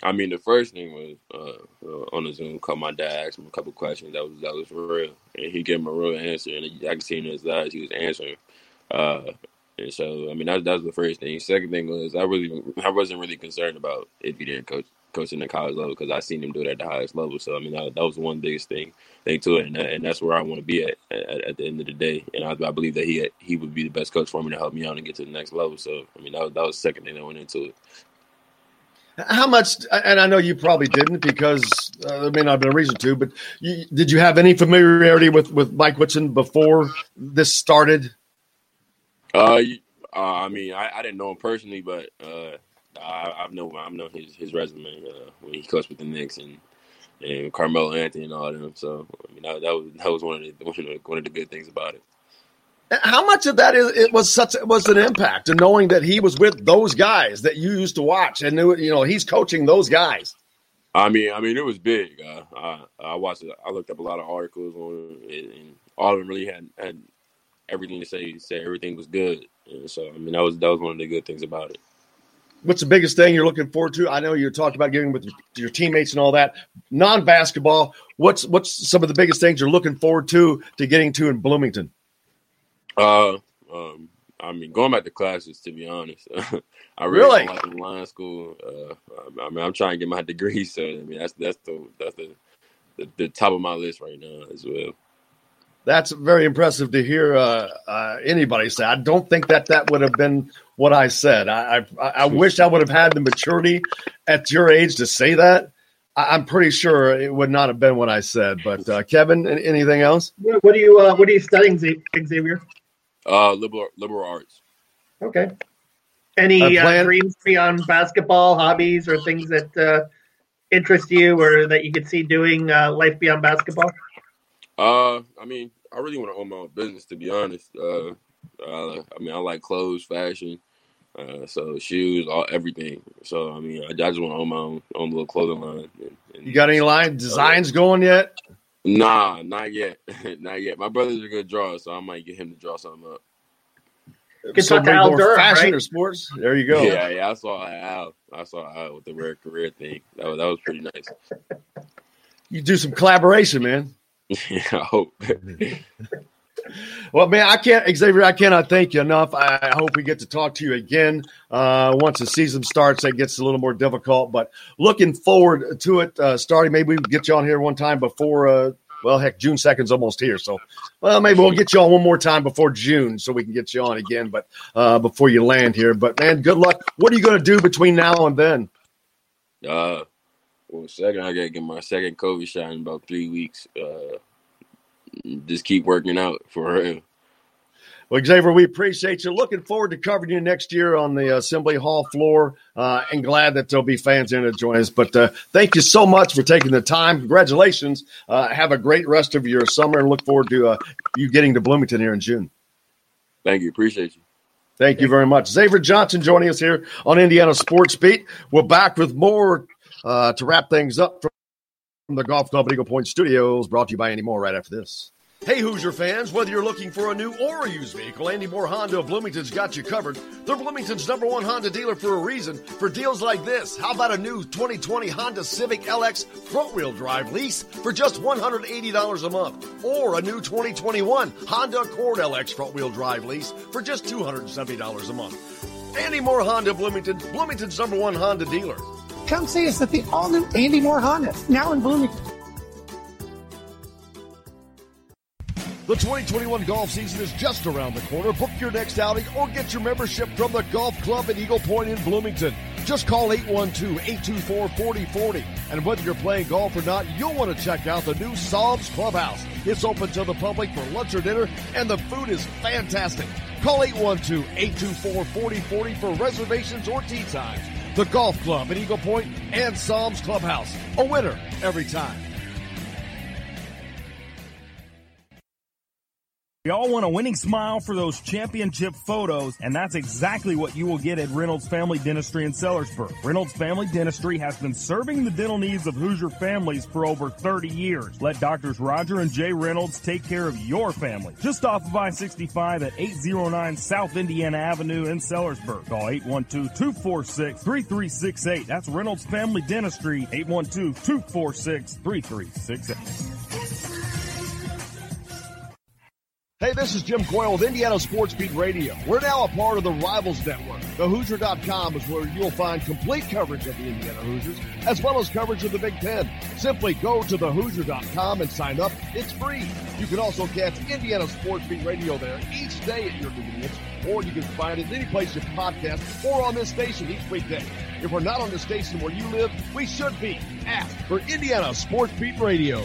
Speaker 13: I mean, the first thing was uh, uh, on the Zoom call. My dad asked him a couple questions. That was that was real, and he gave him a real answer. And I could see in his eyes he was answering. Uh, and so, I mean, that, that was the first thing. Second thing was I really I wasn't really concerned about if he didn't coach coaching at college level because I seen him do it at the highest level. So I mean, that, that was one biggest thing thing to it, and, and that's where I want to be at, at, at the end of the day. And I, I believe that he had, he would be the best coach for me to help me out and get to the next level. So I mean, that was, that was the second thing that went into it.
Speaker 2: How much? And I know you probably didn't because uh, there may not have been a reason to. But you, did you have any familiarity with with Mike Woodson before this started?
Speaker 13: Uh, uh I mean, I, I, didn't know him personally, but uh, I, have known I've known his his resume uh, when he coached with the Knicks and and Carmelo Anthony and all of them. So I mean, that, that was that was one of the one of the, one of the good things about it.
Speaker 2: How much of that is it was such it was an impact, and knowing that he was with those guys that you used to watch, and knew you know he's coaching those guys.
Speaker 13: I mean, I mean, it was big. Uh, I I watched it. I looked up a lot of articles on it, and all of them really had had everything to say. Say everything was good. And so I mean, that was that was one of the good things about it.
Speaker 2: What's the biggest thing you're looking forward to? I know you talked about getting with your, your teammates and all that. Non basketball, what's what's some of the biggest things you're looking forward to to getting to in Bloomington?
Speaker 13: Uh, um, I mean, going back to classes. To be honest, *laughs* I really, really? like line school. Uh, I mean, I'm trying to get my *laughs* degree, so I mean, that's that's the that's the, the, the top of my list right now as well.
Speaker 2: That's very impressive to hear uh, uh, anybody say. I don't think that that would have been what I said. I, I, I *laughs* wish I would have had the maturity at your age to say that. I, am pretty sure it would not have been what I said. But uh, Kevin, anything else?
Speaker 3: What are you uh, What are you studying, Xavier?
Speaker 13: Uh, liberal liberal arts.
Speaker 3: Okay. Any uh, dreams beyond basketball, hobbies, or things that uh, interest you, or that you could see doing uh, life beyond basketball?
Speaker 13: Uh, I mean, I really want to own my own business. To be honest, uh, uh, I mean, I like clothes, fashion, uh, so shoes, all everything. So I mean, I, I just want to own my own, own little clothing line. And, and
Speaker 2: you got any line designs going yet?
Speaker 13: Nah, not yet, *laughs* not yet. My brother's a good drawer, so I might get him to draw something up.
Speaker 3: Get so Al Durham,
Speaker 2: fashion
Speaker 3: right?
Speaker 2: or sports. There you go.
Speaker 13: Yeah, yeah. I saw Al. I saw Al with the rare career thing. That was that was pretty nice.
Speaker 2: You do some collaboration, man.
Speaker 13: yeah, *laughs* I hope. *laughs*
Speaker 2: well, man, I can't, Xavier. I cannot thank you enough. I hope we get to talk to you again uh, once the season starts. That gets a little more difficult, but looking forward to it uh, starting. Maybe we get you on here one time before. Uh, well, heck, June second's almost here, so well, maybe we'll get you on one more time before June, so we can get you on again. But uh, before you land here, but man, good luck. What are you going to do between now and then?
Speaker 13: Uh, well, second, I got to get my second COVID shot in about three weeks. Uh, just keep working out for real.
Speaker 2: Well, Xavier, we appreciate you. Looking forward to covering you next year on the Assembly Hall floor, uh, and glad that there'll be fans in to join us. But uh, thank you so much for taking the time. Congratulations. Uh, have a great rest of your summer, and look forward to uh, you getting to Bloomington here in June.
Speaker 13: Thank you. Appreciate you.
Speaker 2: Thank you very much. Xavier Johnson joining us here on Indiana Sports Beat. We're back with more uh, to wrap things up from the Golf Club Eagle Point Studios, brought to you by Andy Mohr right after this. Hey, Hoosier fans, whether you're looking for a new or a used vehicle, Andy Mohr Honda of Bloomington's got you covered. They're Bloomington's number one Honda dealer for a reason. For deals like this, how about a new 2020 Honda Civic LX front wheel drive lease for just $180 a month? Or a new 2021 Honda Accord LX front wheel drive lease for just $270 a month? Andy Mohr Honda Bloomington, Bloomington's number one Honda dealer.
Speaker 5: Come see us at the all new Andy Mohr Honda, now in Bloomington.
Speaker 2: The 2021 golf season is just around the corner. Book your next outing or get your membership from the Golf Club at Eagle Point in Bloomington. Just call 812-824-4040. And whether you're playing golf or not, you'll want to check out the new Psalms Clubhouse. It's open to the public for lunch or dinner, and the food is fantastic. Call 812-824-4040 for reservations or tee times. The Golf Club at Eagle Point and Psalms Clubhouse. A winner every time.
Speaker 10: We all want a winning smile for those championship photos, and that's exactly what you will get at Reynolds Family Dentistry in Sellersburg. Reynolds Family Dentistry has been serving the dental needs of Hoosier families for over 30 years. Let doctors Roger and Jay Reynolds take care of your family. Just off of I-65 at 809 South Indiana Avenue in Sellersburg. Call 812-246-3368. That's Reynolds Family Dentistry, 812-246-3368.
Speaker 2: This is Jim Coyle with Indiana Sports Beat Radio. We're now a part of the Rivals Network. TheHoosier.com is where you'll find complete coverage of the Indiana Hoosiers, as well as coverage of the Big Ten. Simply go to TheHoosier.com and sign up. It's free. You can also catch Indiana Sports Beat Radio there each day at your convenience, or you can find it any place you podcast or on this station each weekday. If we're not on the station where you live, we should be. Ask for Indiana Sports Beat Radio.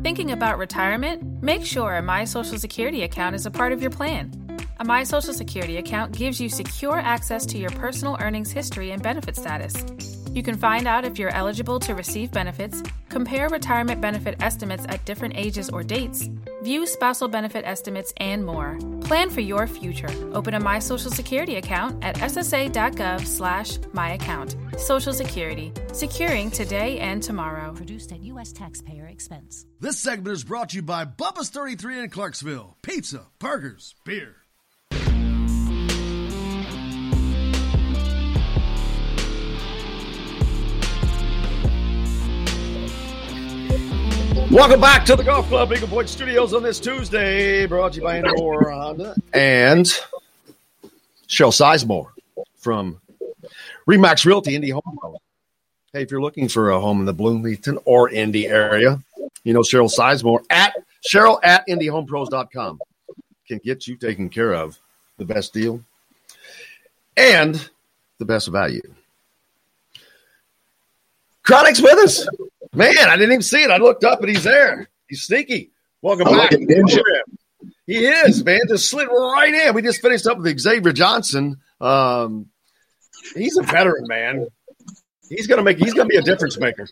Speaker 7: Thinking about retirement? Make sure a My Social Security account is a part of your plan. A My Social Security account gives you secure access to your personal earnings history and benefit status. You can find out if you're eligible to receive benefits, compare retirement benefit estimates at different ages or dates, view spousal benefit estimates, and more. Plan for your future. Open a My Social Security account at ssa.gov/myaccount. Social Security, securing today and tomorrow.
Speaker 8: Produced at U.S. taxpayer expense.
Speaker 2: This segment is brought to you by Bubba's 33 in Clarksville. Pizza, burgers, beer. Welcome back to the Golf Club Eagle Point Studios on this Tuesday, brought to you by Andy Mohr Honda and Cheryl Sizemore from Remax Realty Indy Home Loan. Hey, if you're looking for a home in the Bloomington or Indy area, you know Cheryl Sizemore at Cheryl at IndyHomePros.com can get you taken care of the best deal and the best value. Chronic's with us. Man, I didn't even see it. I looked up and he's there. He's sneaky. Welcome
Speaker 14: I'm
Speaker 2: back.
Speaker 14: ninja.
Speaker 2: He is, man. Just slid right in. We just finished up with Xavier Johnson. Um, he's a veteran, man. He's gonna make. He's gonna be a difference maker.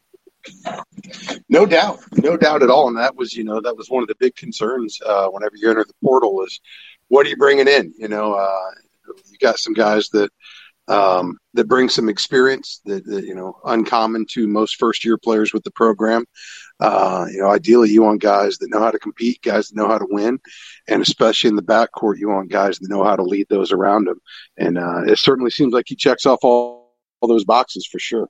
Speaker 14: No doubt, no doubt at all. And that was, you know, that was one of the big concerns uh, whenever you enter the portal is what are you bringing in? You know, uh, you got some guys that um, that brings some experience that, that you know uncommon to most first year players with the program. Uh, you know, ideally you want guys that know how to compete, guys that know how to win, and especially in the backcourt, you want guys that know how to lead those around them. And uh, it certainly seems like he checks off all, all those boxes for sure.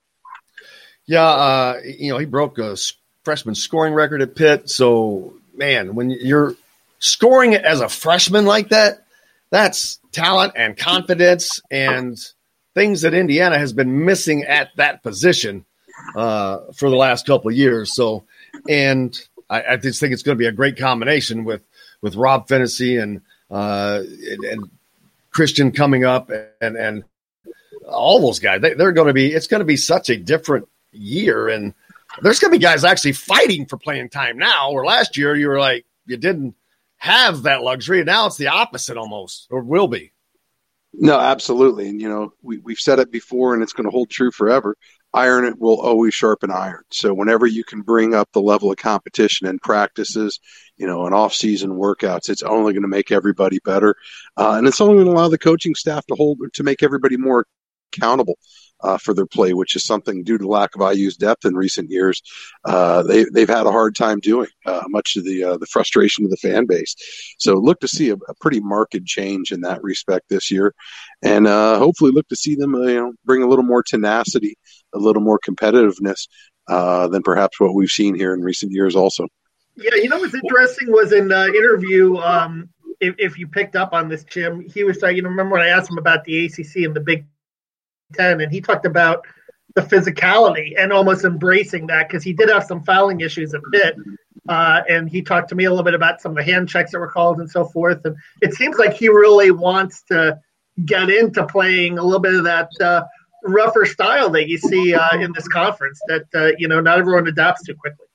Speaker 2: Yeah, uh, you know, he broke a freshman scoring record at Pitt. So, man, when you're scoring it as a freshman like that, that's talent and confidence and things that Indiana has been missing at that position uh, for the last couple years. So, and I, I just think it's going to be a great combination with with Rob Phinisee and uh, and, Khristian coming up and and all those guys. They, they're going to be. It's going to be such a different year, and there's going to be guys actually fighting for playing time now. Where last year you were like you didn't have that luxury, and now it's the opposite almost, or will be.
Speaker 14: No, absolutely. And, you know, we, we've said it before and it's going to hold true forever. Iron it will always sharpen iron. So whenever you can bring up the level of competition and practices, you know, and off season workouts, it's only going to make everybody better. Uh, and it's only going to allow the coaching staff to hold, to make everybody more accountable. Uh, for their play, which is something due to lack of IU's depth in recent years, uh, they they've had a hard time doing, uh, much to the uh, the frustration of the fan base. So look to see a, a pretty marked change in that respect this year, and uh, hopefully look to see them uh, you know bring a little more tenacity, a little more competitiveness than perhaps what we've seen here in recent years. Also,
Speaker 3: Yeah, you know what's interesting was in the interview. Um, if, if you picked up on this, Jim, he was saying, you know, remember when I asked him about the ACC and the Big Ten, and he talked about the physicality and almost embracing that because he did have some fouling issues a bit. Uh, and he talked to me a little bit about some of the hand checks that were called and so forth. And it seems like he really wants to get into playing a little bit of that uh, rougher style that you see uh, in this conference that, uh, you know, not everyone adapts to quickly.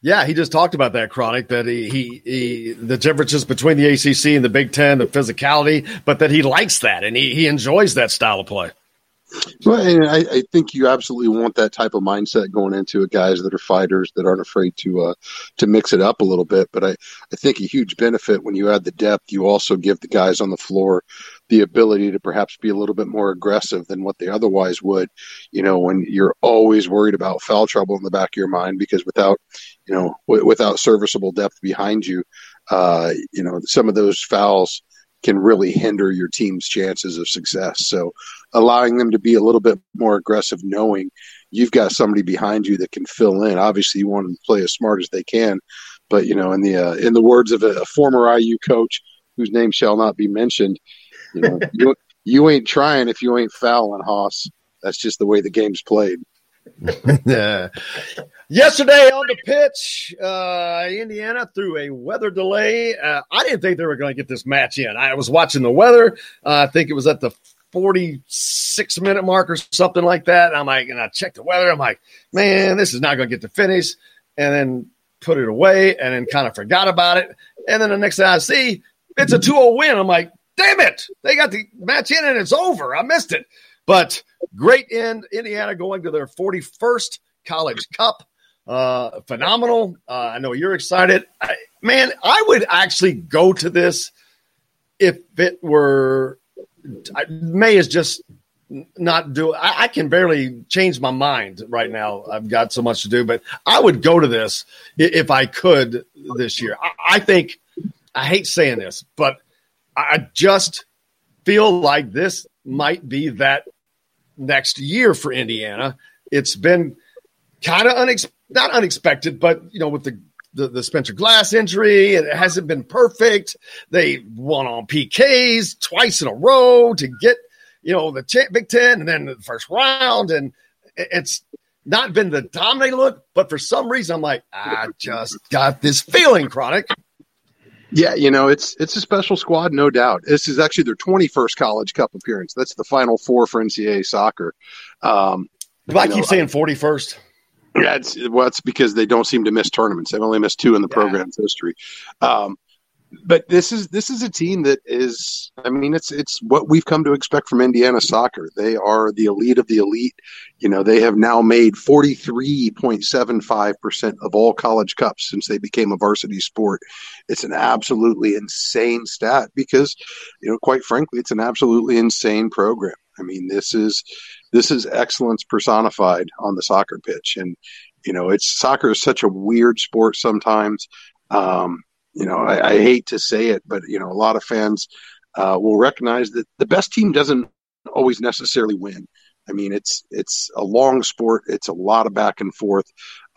Speaker 2: Yeah, he just talked about that chronic that he, he, he the differences between the ACC and the Big Ten, the physicality, but that he likes that and he, he enjoys that style of play.
Speaker 14: Well, and I, I think you absolutely want that type of mindset going into it, guys that are fighters that aren't afraid to uh, to mix it up a little bit. But I, I think a huge benefit when you add the depth, you also give the guys on the floor the ability to perhaps be a little bit more aggressive than what they otherwise would. You know, when you're always worried about foul trouble in the back of your mind, because without, you know, w- without serviceable depth behind you, uh, you know, some of those fouls can really hinder your team's chances of success. So allowing them to be a little bit more aggressive, knowing you've got somebody behind you that can fill in. Obviously, you want them to play as smart as they can, but you know, in the uh, in the words of a, a, former IU coach whose name shall not be mentioned, you know, *laughs* you, you ain't trying if you ain't fouling, Hoss. That's just the way the game's played. *laughs*
Speaker 2: Yesterday on the pitch, uh, Indiana through a weather delay. Uh, I didn't think they were going to get this match in. I was watching the weather. Uh, I think it was at the 46 minute mark or something like that. I'm like, and I checked the weather. I'm like, man, this is not going to get to finish. And then put it away and then kind of forgot about it. And then the next thing I see, it's a 2 0 win. I'm like, damn it. They got the match in and it's over. I missed it. But great end. Indiana going to their 41st College Cup. Uh, phenomenal. Uh, I know you're excited. I, man, I would actually go to this if it were. I, May is just not do. I, I, can barely change my mind right now. I've got so much to do, but I would go to this if I could this year. I, I think. I hate saying this, but I just feel like this might be that next year for Indiana. It's been kind of unexpected not unexpected, but you know, with the, the, the Spencer Glass injury, it hasn't been perfect. They won on PKs twice in a row to get you know the Big Ten, and then the first round, and it's not been the dominating look. But for some reason, I'm like, I just got this feeling, chronic.
Speaker 14: Yeah, you know, it's it's a special squad, no doubt. This is actually their 21st College Cup appearance. That's the final four for NCAA soccer. Um,
Speaker 2: I keep know, saying 41st.
Speaker 14: Yeah, it's well, it's because they don't seem to miss tournaments. They've only missed two in the yeah. program's history. Um, but this is this is a team that is I mean it's it's what we've come to expect from Indiana soccer. They are the elite of the elite. You know, they have now made 43.75% of all college cups since they became a varsity sport. It's an absolutely insane stat because you know, quite frankly, it's an absolutely insane program. I mean, this is this is excellence personified on the soccer pitch, and you know, it's soccer is such a weird sport sometimes. Um, you know, I, I, hate to say it, but you know, a lot of fans uh, will recognize that the best team doesn't always necessarily win. I mean, it's it's a long sport. It's a lot of back and forth.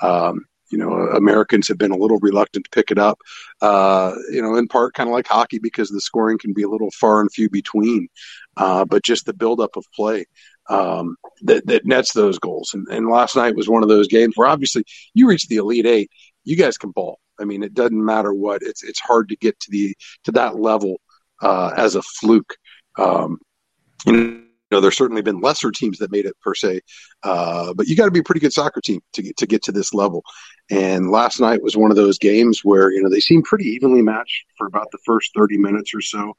Speaker 14: Um, you know, Americans have been a little reluctant to pick it up. Uh, you know, in part, kind of like hockey, because the scoring can be a little far and few between. Uh, but just the buildup of play um, that, that nets those goals. And, and last night was one of those games where obviously you reach the elite eight, you guys can ball. I mean, it doesn't matter what. It's it's hard to get to the to that level uh, as a fluke. Um, you know, there's certainly been lesser teams that made it per se, uh, but you got to be a pretty good soccer team to get to get to this level. And last night was one of those games where you know they seemed pretty evenly matched for about the first 30 minutes or so.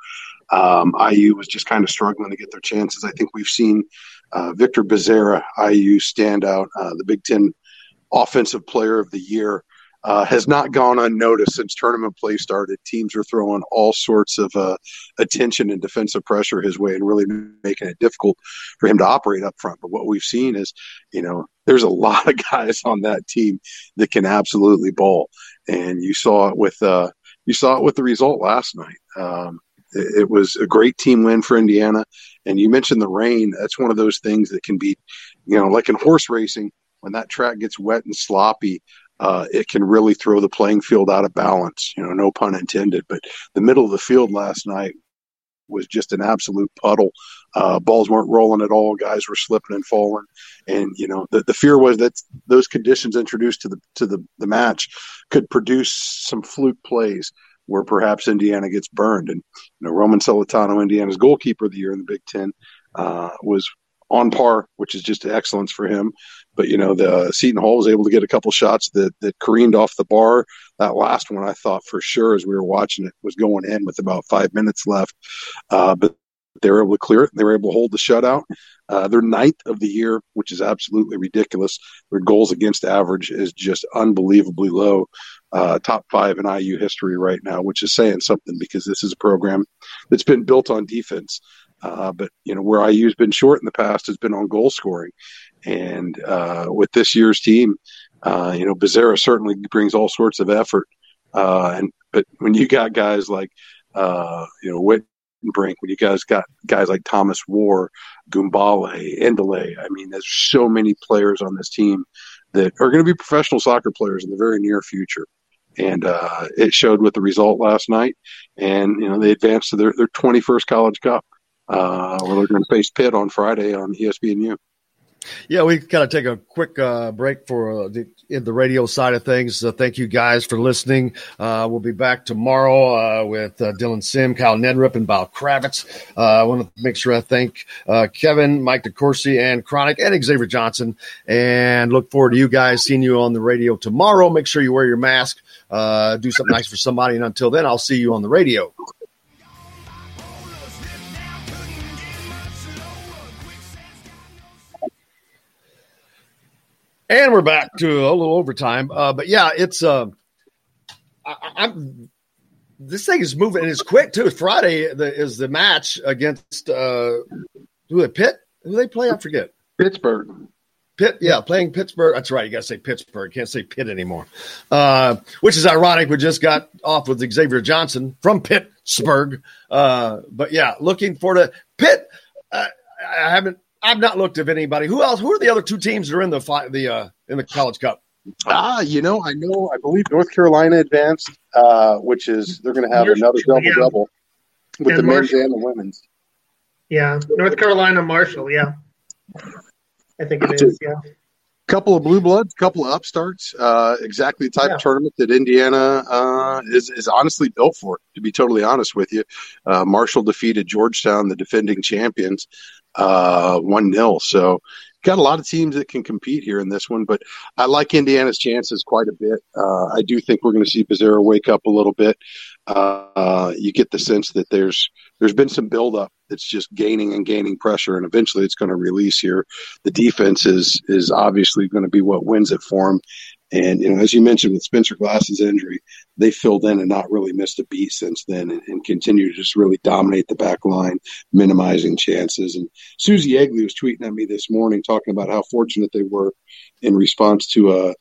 Speaker 14: Um, IU was just kind of struggling to get their chances. I think we've seen uh, Victor Bezerra, IU standout, uh, the Big Ten Offensive Player of the Year. Uh, has not gone unnoticed since tournament play started. Teams are throwing all sorts of uh, attention and defensive pressure his way and really making it difficult for him to operate up front. But what we've seen is, you know, there's a *laughs* lot of guys on that team that can absolutely ball, and you saw it with uh, you saw it with the result last night. Um, it was a great team win for Indiana. And you mentioned the rain. That's one of those things that can be, you know, like in horse racing, when that track gets wet and sloppy, uh, it can really throw the playing field out of balance. You know, no pun intended. But the middle of the field last night was just an absolute puddle. Uh, balls weren't rolling at all. Guys were slipping and falling, and you know the, the fear was that those conditions introduced to the to the, the match could produce some fluke plays where perhaps Indiana gets burned. And you know, Roman Celentano, Indiana's goalkeeper of the year in the Big Ten, uh, was on par, which is just excellence for him. But you know, the uh, Seton Hall was able to get a couple shots that that careened off the bar. That last one, I thought for sure as we were watching it was going in with about five minutes left. Uh, but they were able to clear it. They were able to hold the shutout. Uh, they're ninth of the year, which is absolutely ridiculous. Their goals against average is just unbelievably low. Uh, top five in IU history right now, which is saying something because this is a program that's been built on defense. Uh, but you know where IU's been short in the past has been on goal scoring, and uh, with this year's team, uh, you know Bezerra certainly brings all sorts of effort. Uh, and but when you got guys like uh, you know Whit Brink, when you guys got guys like Thomas Warr, Gumbale, Endeley, I mean, there's so many players on this team that are going to be professional soccer players in the very near future. And uh, it showed with the result last night. And, you know, they advanced to their, their 21st College Cup, uh, where they're going to face Pitt on Friday on ESPNU.
Speaker 2: Yeah, we kind of take a quick uh, break for uh, the, in the radio side of things. Uh, thank you guys for listening. Uh, we'll be back tomorrow uh, with uh, Dylan Sinn, Kyle Neddenriep, and Bob Kravitz. I want to make sure I thank Kevin, Mike DeCourcy, and Chronic, and Xavier Johnson. And look forward to you guys seeing you on the radio tomorrow. Make sure you wear your mask. do something nice for somebody. And until then, I'll see you on the radio. And we're back to a little overtime. Uh, but yeah, it's uh, I, am this thing is moving and it's quick too. Friday the, is the match against uh, who they Pitt? Who they play? I forget.
Speaker 14: Pittsburgh.
Speaker 2: Pitt, yeah, playing Pittsburgh. That's right. You got to say Pittsburgh. Can't say Pitt anymore. Uh, which is ironic. We just got off with Xavier Johnson from Pittsburgh. Uh, but yeah, looking for the Pitt. Uh, I haven't I've not looked at anybody. Who else? Who are the other two teams that are in the the uh, in the College Cup?
Speaker 14: Ah, you know, I know. I believe North Carolina advanced, uh, which is they're going to have another double yeah. double with and the Marshall. men's and the women's.
Speaker 3: Yeah, North Carolina Marshall. Yeah, I think it is. Yeah.
Speaker 14: Couple of blue bloods, couple of upstarts. Uh, exactly the type yeah. of tournament that Indiana uh, is is honestly built for. To be totally honest with you, uh, Marshall defeated Georgetown, the defending champions, one 0 So got a lot of teams that can compete here in this one, but I like Indiana's chances quite a bit. Uh, I do think we're going to see Bezerra wake up a little bit. Uh, you get the sense that there's there's been some buildup that's just gaining and gaining pressure, and eventually it's going to release here. The defense is is obviously going to be what wins it for them, and you know, as you mentioned with Spencer Glass's injury, they filled in and not really missed a beat since then, and, and continue to just really dominate the back line, minimizing chances. And Susie Yeagley was tweeting at me this morning talking about how fortunate they were in response to uh,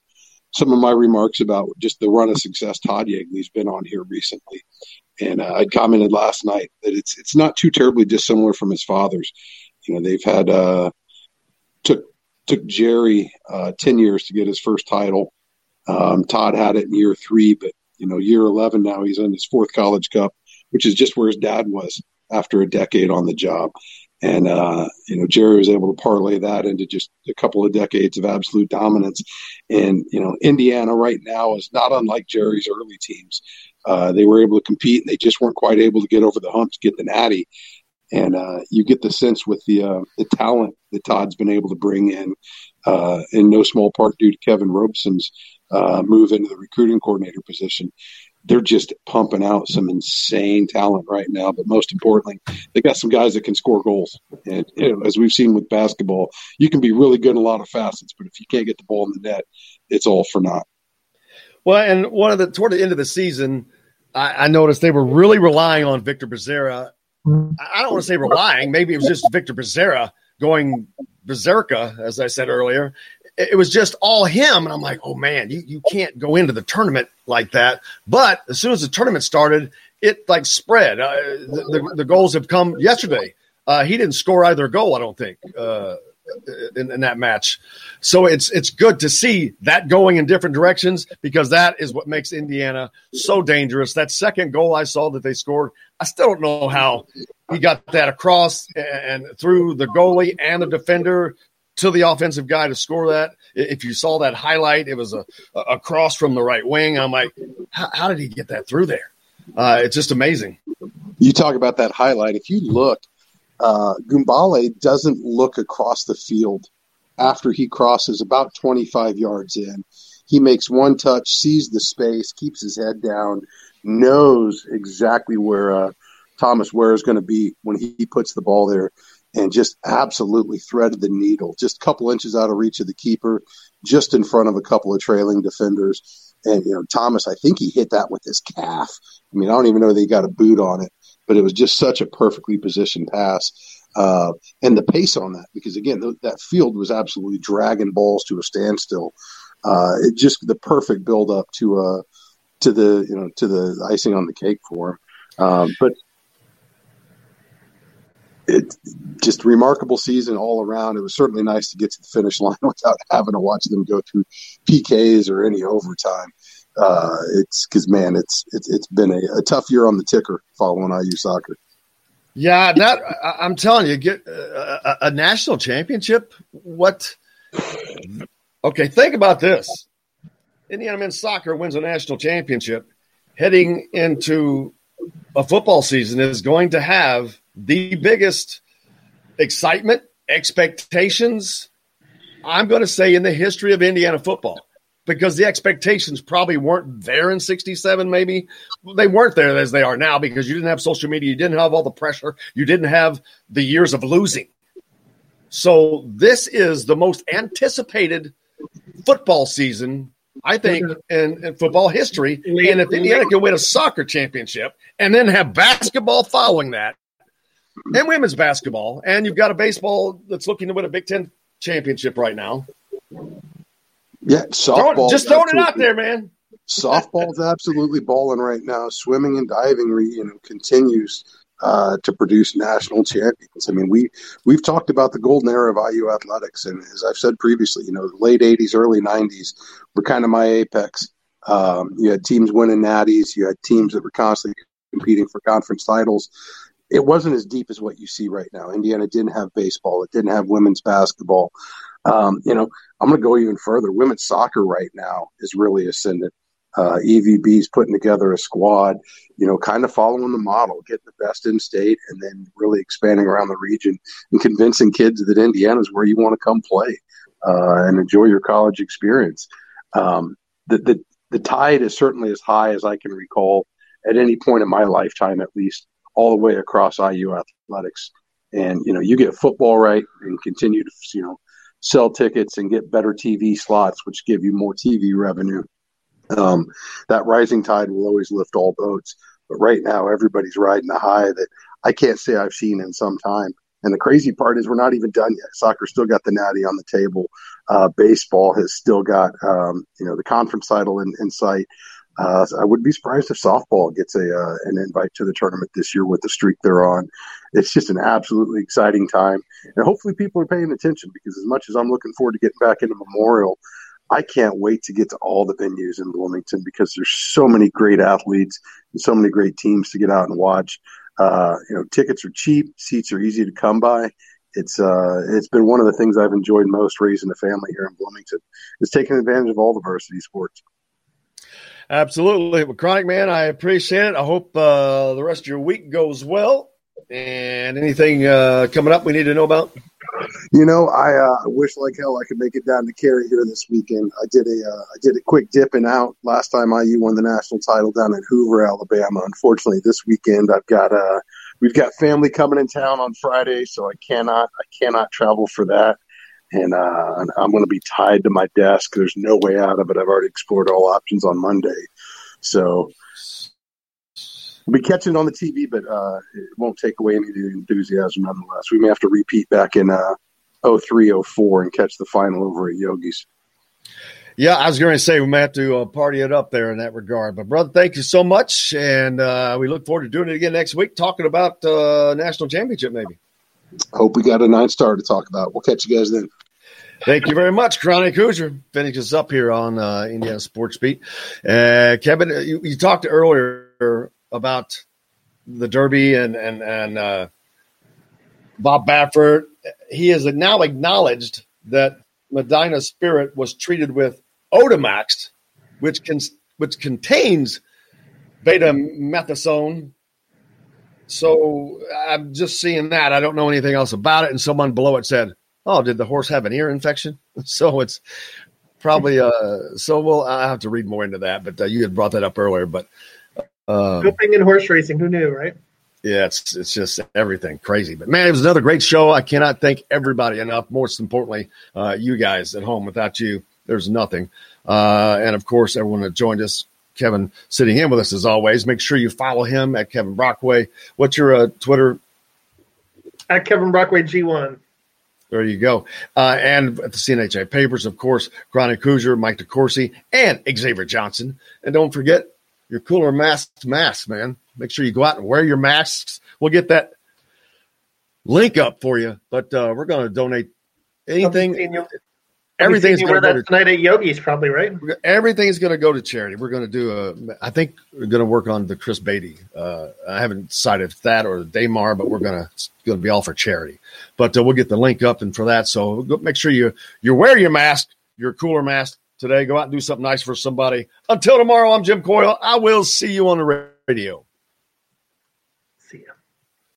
Speaker 14: some of my remarks about just the run of success Todd Yeagley's been on here recently. And uh, I'd commented last night that it's it's not too terribly dissimilar from his father's. You know, they've had uh, took took Jerry uh, ten years to get his first title. Um, Todd had it in year three, but you know, year 11 now, he's on his fourth college cup, which is just where his dad was after a decade on the job. And, uh, you know, Jerry was able to parlay that into just a couple of decades of absolute dominance. And, you know, Indiana right now is not unlike Jerry's early teams. Uh, they were able to compete and they just weren't quite able to get over the hump to get the natty. And uh, you get the sense with the uh, the talent that Todd's been able to bring in, uh, in no small part due to Kevin Robson's uh, move into the recruiting coordinator position. They're just pumping out some insane talent right now. But most importantly, they got some guys that can score goals. And you know, as we've seen with basketball, you can be really good in a lot of facets, but if you can't get the ball in the net, it's all for naught.
Speaker 2: Well, and one of the toward the end of the season, I, I noticed they were really relying on Victor Bezerra. I don't want to say relying, maybe it was just Victor Bezerra going berserker, as I said earlier, it was just all him. And I'm like, oh man, you, you can't go into the tournament like that. But as soon as the tournament started, it like spread. Uh, the, the, the, goals have come yesterday. Uh, he didn't score either goal, I don't think, uh, in, in, that match. So it's it's good to see that going in different directions because that is what makes Indiana so dangerous. That second goal I saw that they scored, I still don't know how he got that across and through the goalie and the defender to the offensive guy to score that. If you saw that highlight, it was a, a cross from the right wing. I'm like, how, did he get that through there? Uh, it's just amazing.
Speaker 14: You talk about that highlight. If you look, uh, Goumballe doesn't look across the field after he crosses about 25 yards in. He makes one touch, sees the space, keeps his head down, knows exactly where uh, Thomas Warr is going to be when he, he puts the ball there and just absolutely threaded the needle, just a couple inches out of reach of the keeper, just in front of a couple of trailing defenders. And, you know, Thomas, I think he hit that with his calf. I mean, I don't even know that he got a boot on it, but it was just such a perfectly positioned pass. Uh, and the pace on that, because again, th- that field was absolutely dragging balls to a standstill. Uh, it just the perfect build up to uh to the you know to the icing on the cake for him. Um, but it just remarkable season all around. It was certainly nice to get to the finish line *laughs* without having to watch them go through PKs or any overtime. Uh, it's because man, it's it's it's been a, a, tough year on the ticker following IU soccer.
Speaker 2: Yeah, that I, am telling you, get a, a national championship. What? Okay, think about this. Indiana men's soccer wins a national championship. Heading into a football season is going to have the biggest excitement, expectations, I'm going to say, in the history of Indiana football. Because the expectations probably weren't there in 67 maybe. They weren't there as they are now because you didn't have social media you didn't have all the pressure you didn't have the years of losing. So this is the most anticipated football season I think in, in football history. And if Indiana can win a soccer championship and then have basketball following that and women's basketball, and you've got a baseball that's looking to win a Big Ten championship right now.
Speaker 14: Yeah, softball.
Speaker 2: just throwing it out there, man. *laughs*
Speaker 14: Softball's absolutely balling right now. Swimming and diving, you know, continues uh, to produce national champions. I mean, we we've talked about the golden era of IU athletics, and as I've said previously, you know, the late '80s, early '90s were kind of my apex. Um, you had teams winning natties, you had teams that were constantly competing for conference titles it wasn't as deep as what you see right now. Indiana didn't have baseball. It didn't have women's basketball. Um, you know, I'm going to go even further. Women's soccer right now is really ascendant. Uh, EVB's putting together a squad, you know, kind of following the model, getting the best in state, and then really expanding around the region and convincing kids that Indiana is where you want to come play uh, and enjoy your college experience. Um, the, the the tide is certainly as high as I can recall at any point in my lifetime, at least all the way across IU athletics. And you know, you get football right and continue to you know sell tickets and get better TV slots, which give you more TV revenue. Um, that rising tide will always lift all boats. But right now, everybody's riding a high that I can't say I've seen in some time. And the crazy part is we're not even done yet. Soccer still got the natty on the table. Uh, baseball has still got um, you know the conference title in, in sight. Uh, I wouldn't be surprised if softball gets a uh, an invite to the tournament this year with the streak they're on. It's just an absolutely exciting time, and hopefully people are paying attention because as much as I'm looking forward to getting back into Memorial, I can't wait to get to all the venues in Bloomington because there's so many great athletes and so many great teams to get out and watch. Uh, you know, tickets are cheap, seats are easy to come by. It's uh, it's been one of the things I've enjoyed most raising a family here in Bloomington is taking advantage of all the varsity sports.
Speaker 2: Absolutely. Well, Chronic Man, I appreciate it. I hope uh, the rest of your week goes well. And anything uh, coming up we need to know about?
Speaker 14: You know, I uh, wish like hell I could make it down to Cary here this weekend. I did a uh, I did a quick dip and out last time IU won the national title down in Hoover, Alabama. Unfortunately, this weekend I've got uh we've got family coming in town on Friday, so I cannot I cannot travel for that and uh, I'm going to be tied to my desk. There's no way out of it. I've already explored all options on Monday, so we'll be catching it on the TV, but uh, it won't take away any of the enthusiasm nonetheless. We may have to repeat back in uh, 03, 04 and catch the final over at Yogi's.
Speaker 2: Yeah, I was going to say we may have to uh, party it up there in that regard. But brother, thank you so much, and uh, we look forward to doing it again next week, talking about uh, national championship maybe.
Speaker 14: Hope we got a nine star to talk about. We'll catch you guys then.
Speaker 2: Thank you very much, Chronic Hoosier. Finishes up here on uh, Indiana Sports Beat. Uh, Kevin, you, you, talked earlier about the Derby and and and uh, Bob Baffert. He has now acknowledged that Medina Spirit was treated with Otomax, which can which contains betamethasone so I'm just seeing that. I don't know anything else about it. And someone below it said, "Oh, did the horse have an ear infection?" *laughs* So it's probably uh. So we'll I have to read more into that. But uh, you had brought that up earlier. But uh,
Speaker 3: in horse racing, who knew, right?
Speaker 2: yeah, it's it's just everything crazy. But man, it was another great show. I cannot thank everybody enough. Most importantly, uh, you guys at home. Without you, there's nothing. Uh, and of course, everyone that joined us. Kevin sitting in with us as always. Make sure you follow him at Kevin Brockway. What's your uh, Twitter?
Speaker 3: At Kevin Brockway G1.
Speaker 2: There you go. Uh, and at the CNHA papers, of course, Chronic Hoosier, Mike DeCourcy, and Xavier Johnson. And don't forget your cooler masks, masks, man. Make sure you go out and wear your masks. We'll get that link up for you. But uh, we're going to donate anything. Everything's going to go
Speaker 3: tonight at Yogi's, probably right.
Speaker 2: everything's going to go to charity. We're going to do a. I think we're going to work on the Chris Beaty. Uh, I haven't decided if that or the Damar, but we're going to going to be all for charity. But uh, we'll get the link up and for that. So go, make sure you you wear your mask, your cooler mask today. Go out and do something nice for somebody. Until tomorrow, I'm Jim Coyle. I will see you on the radio.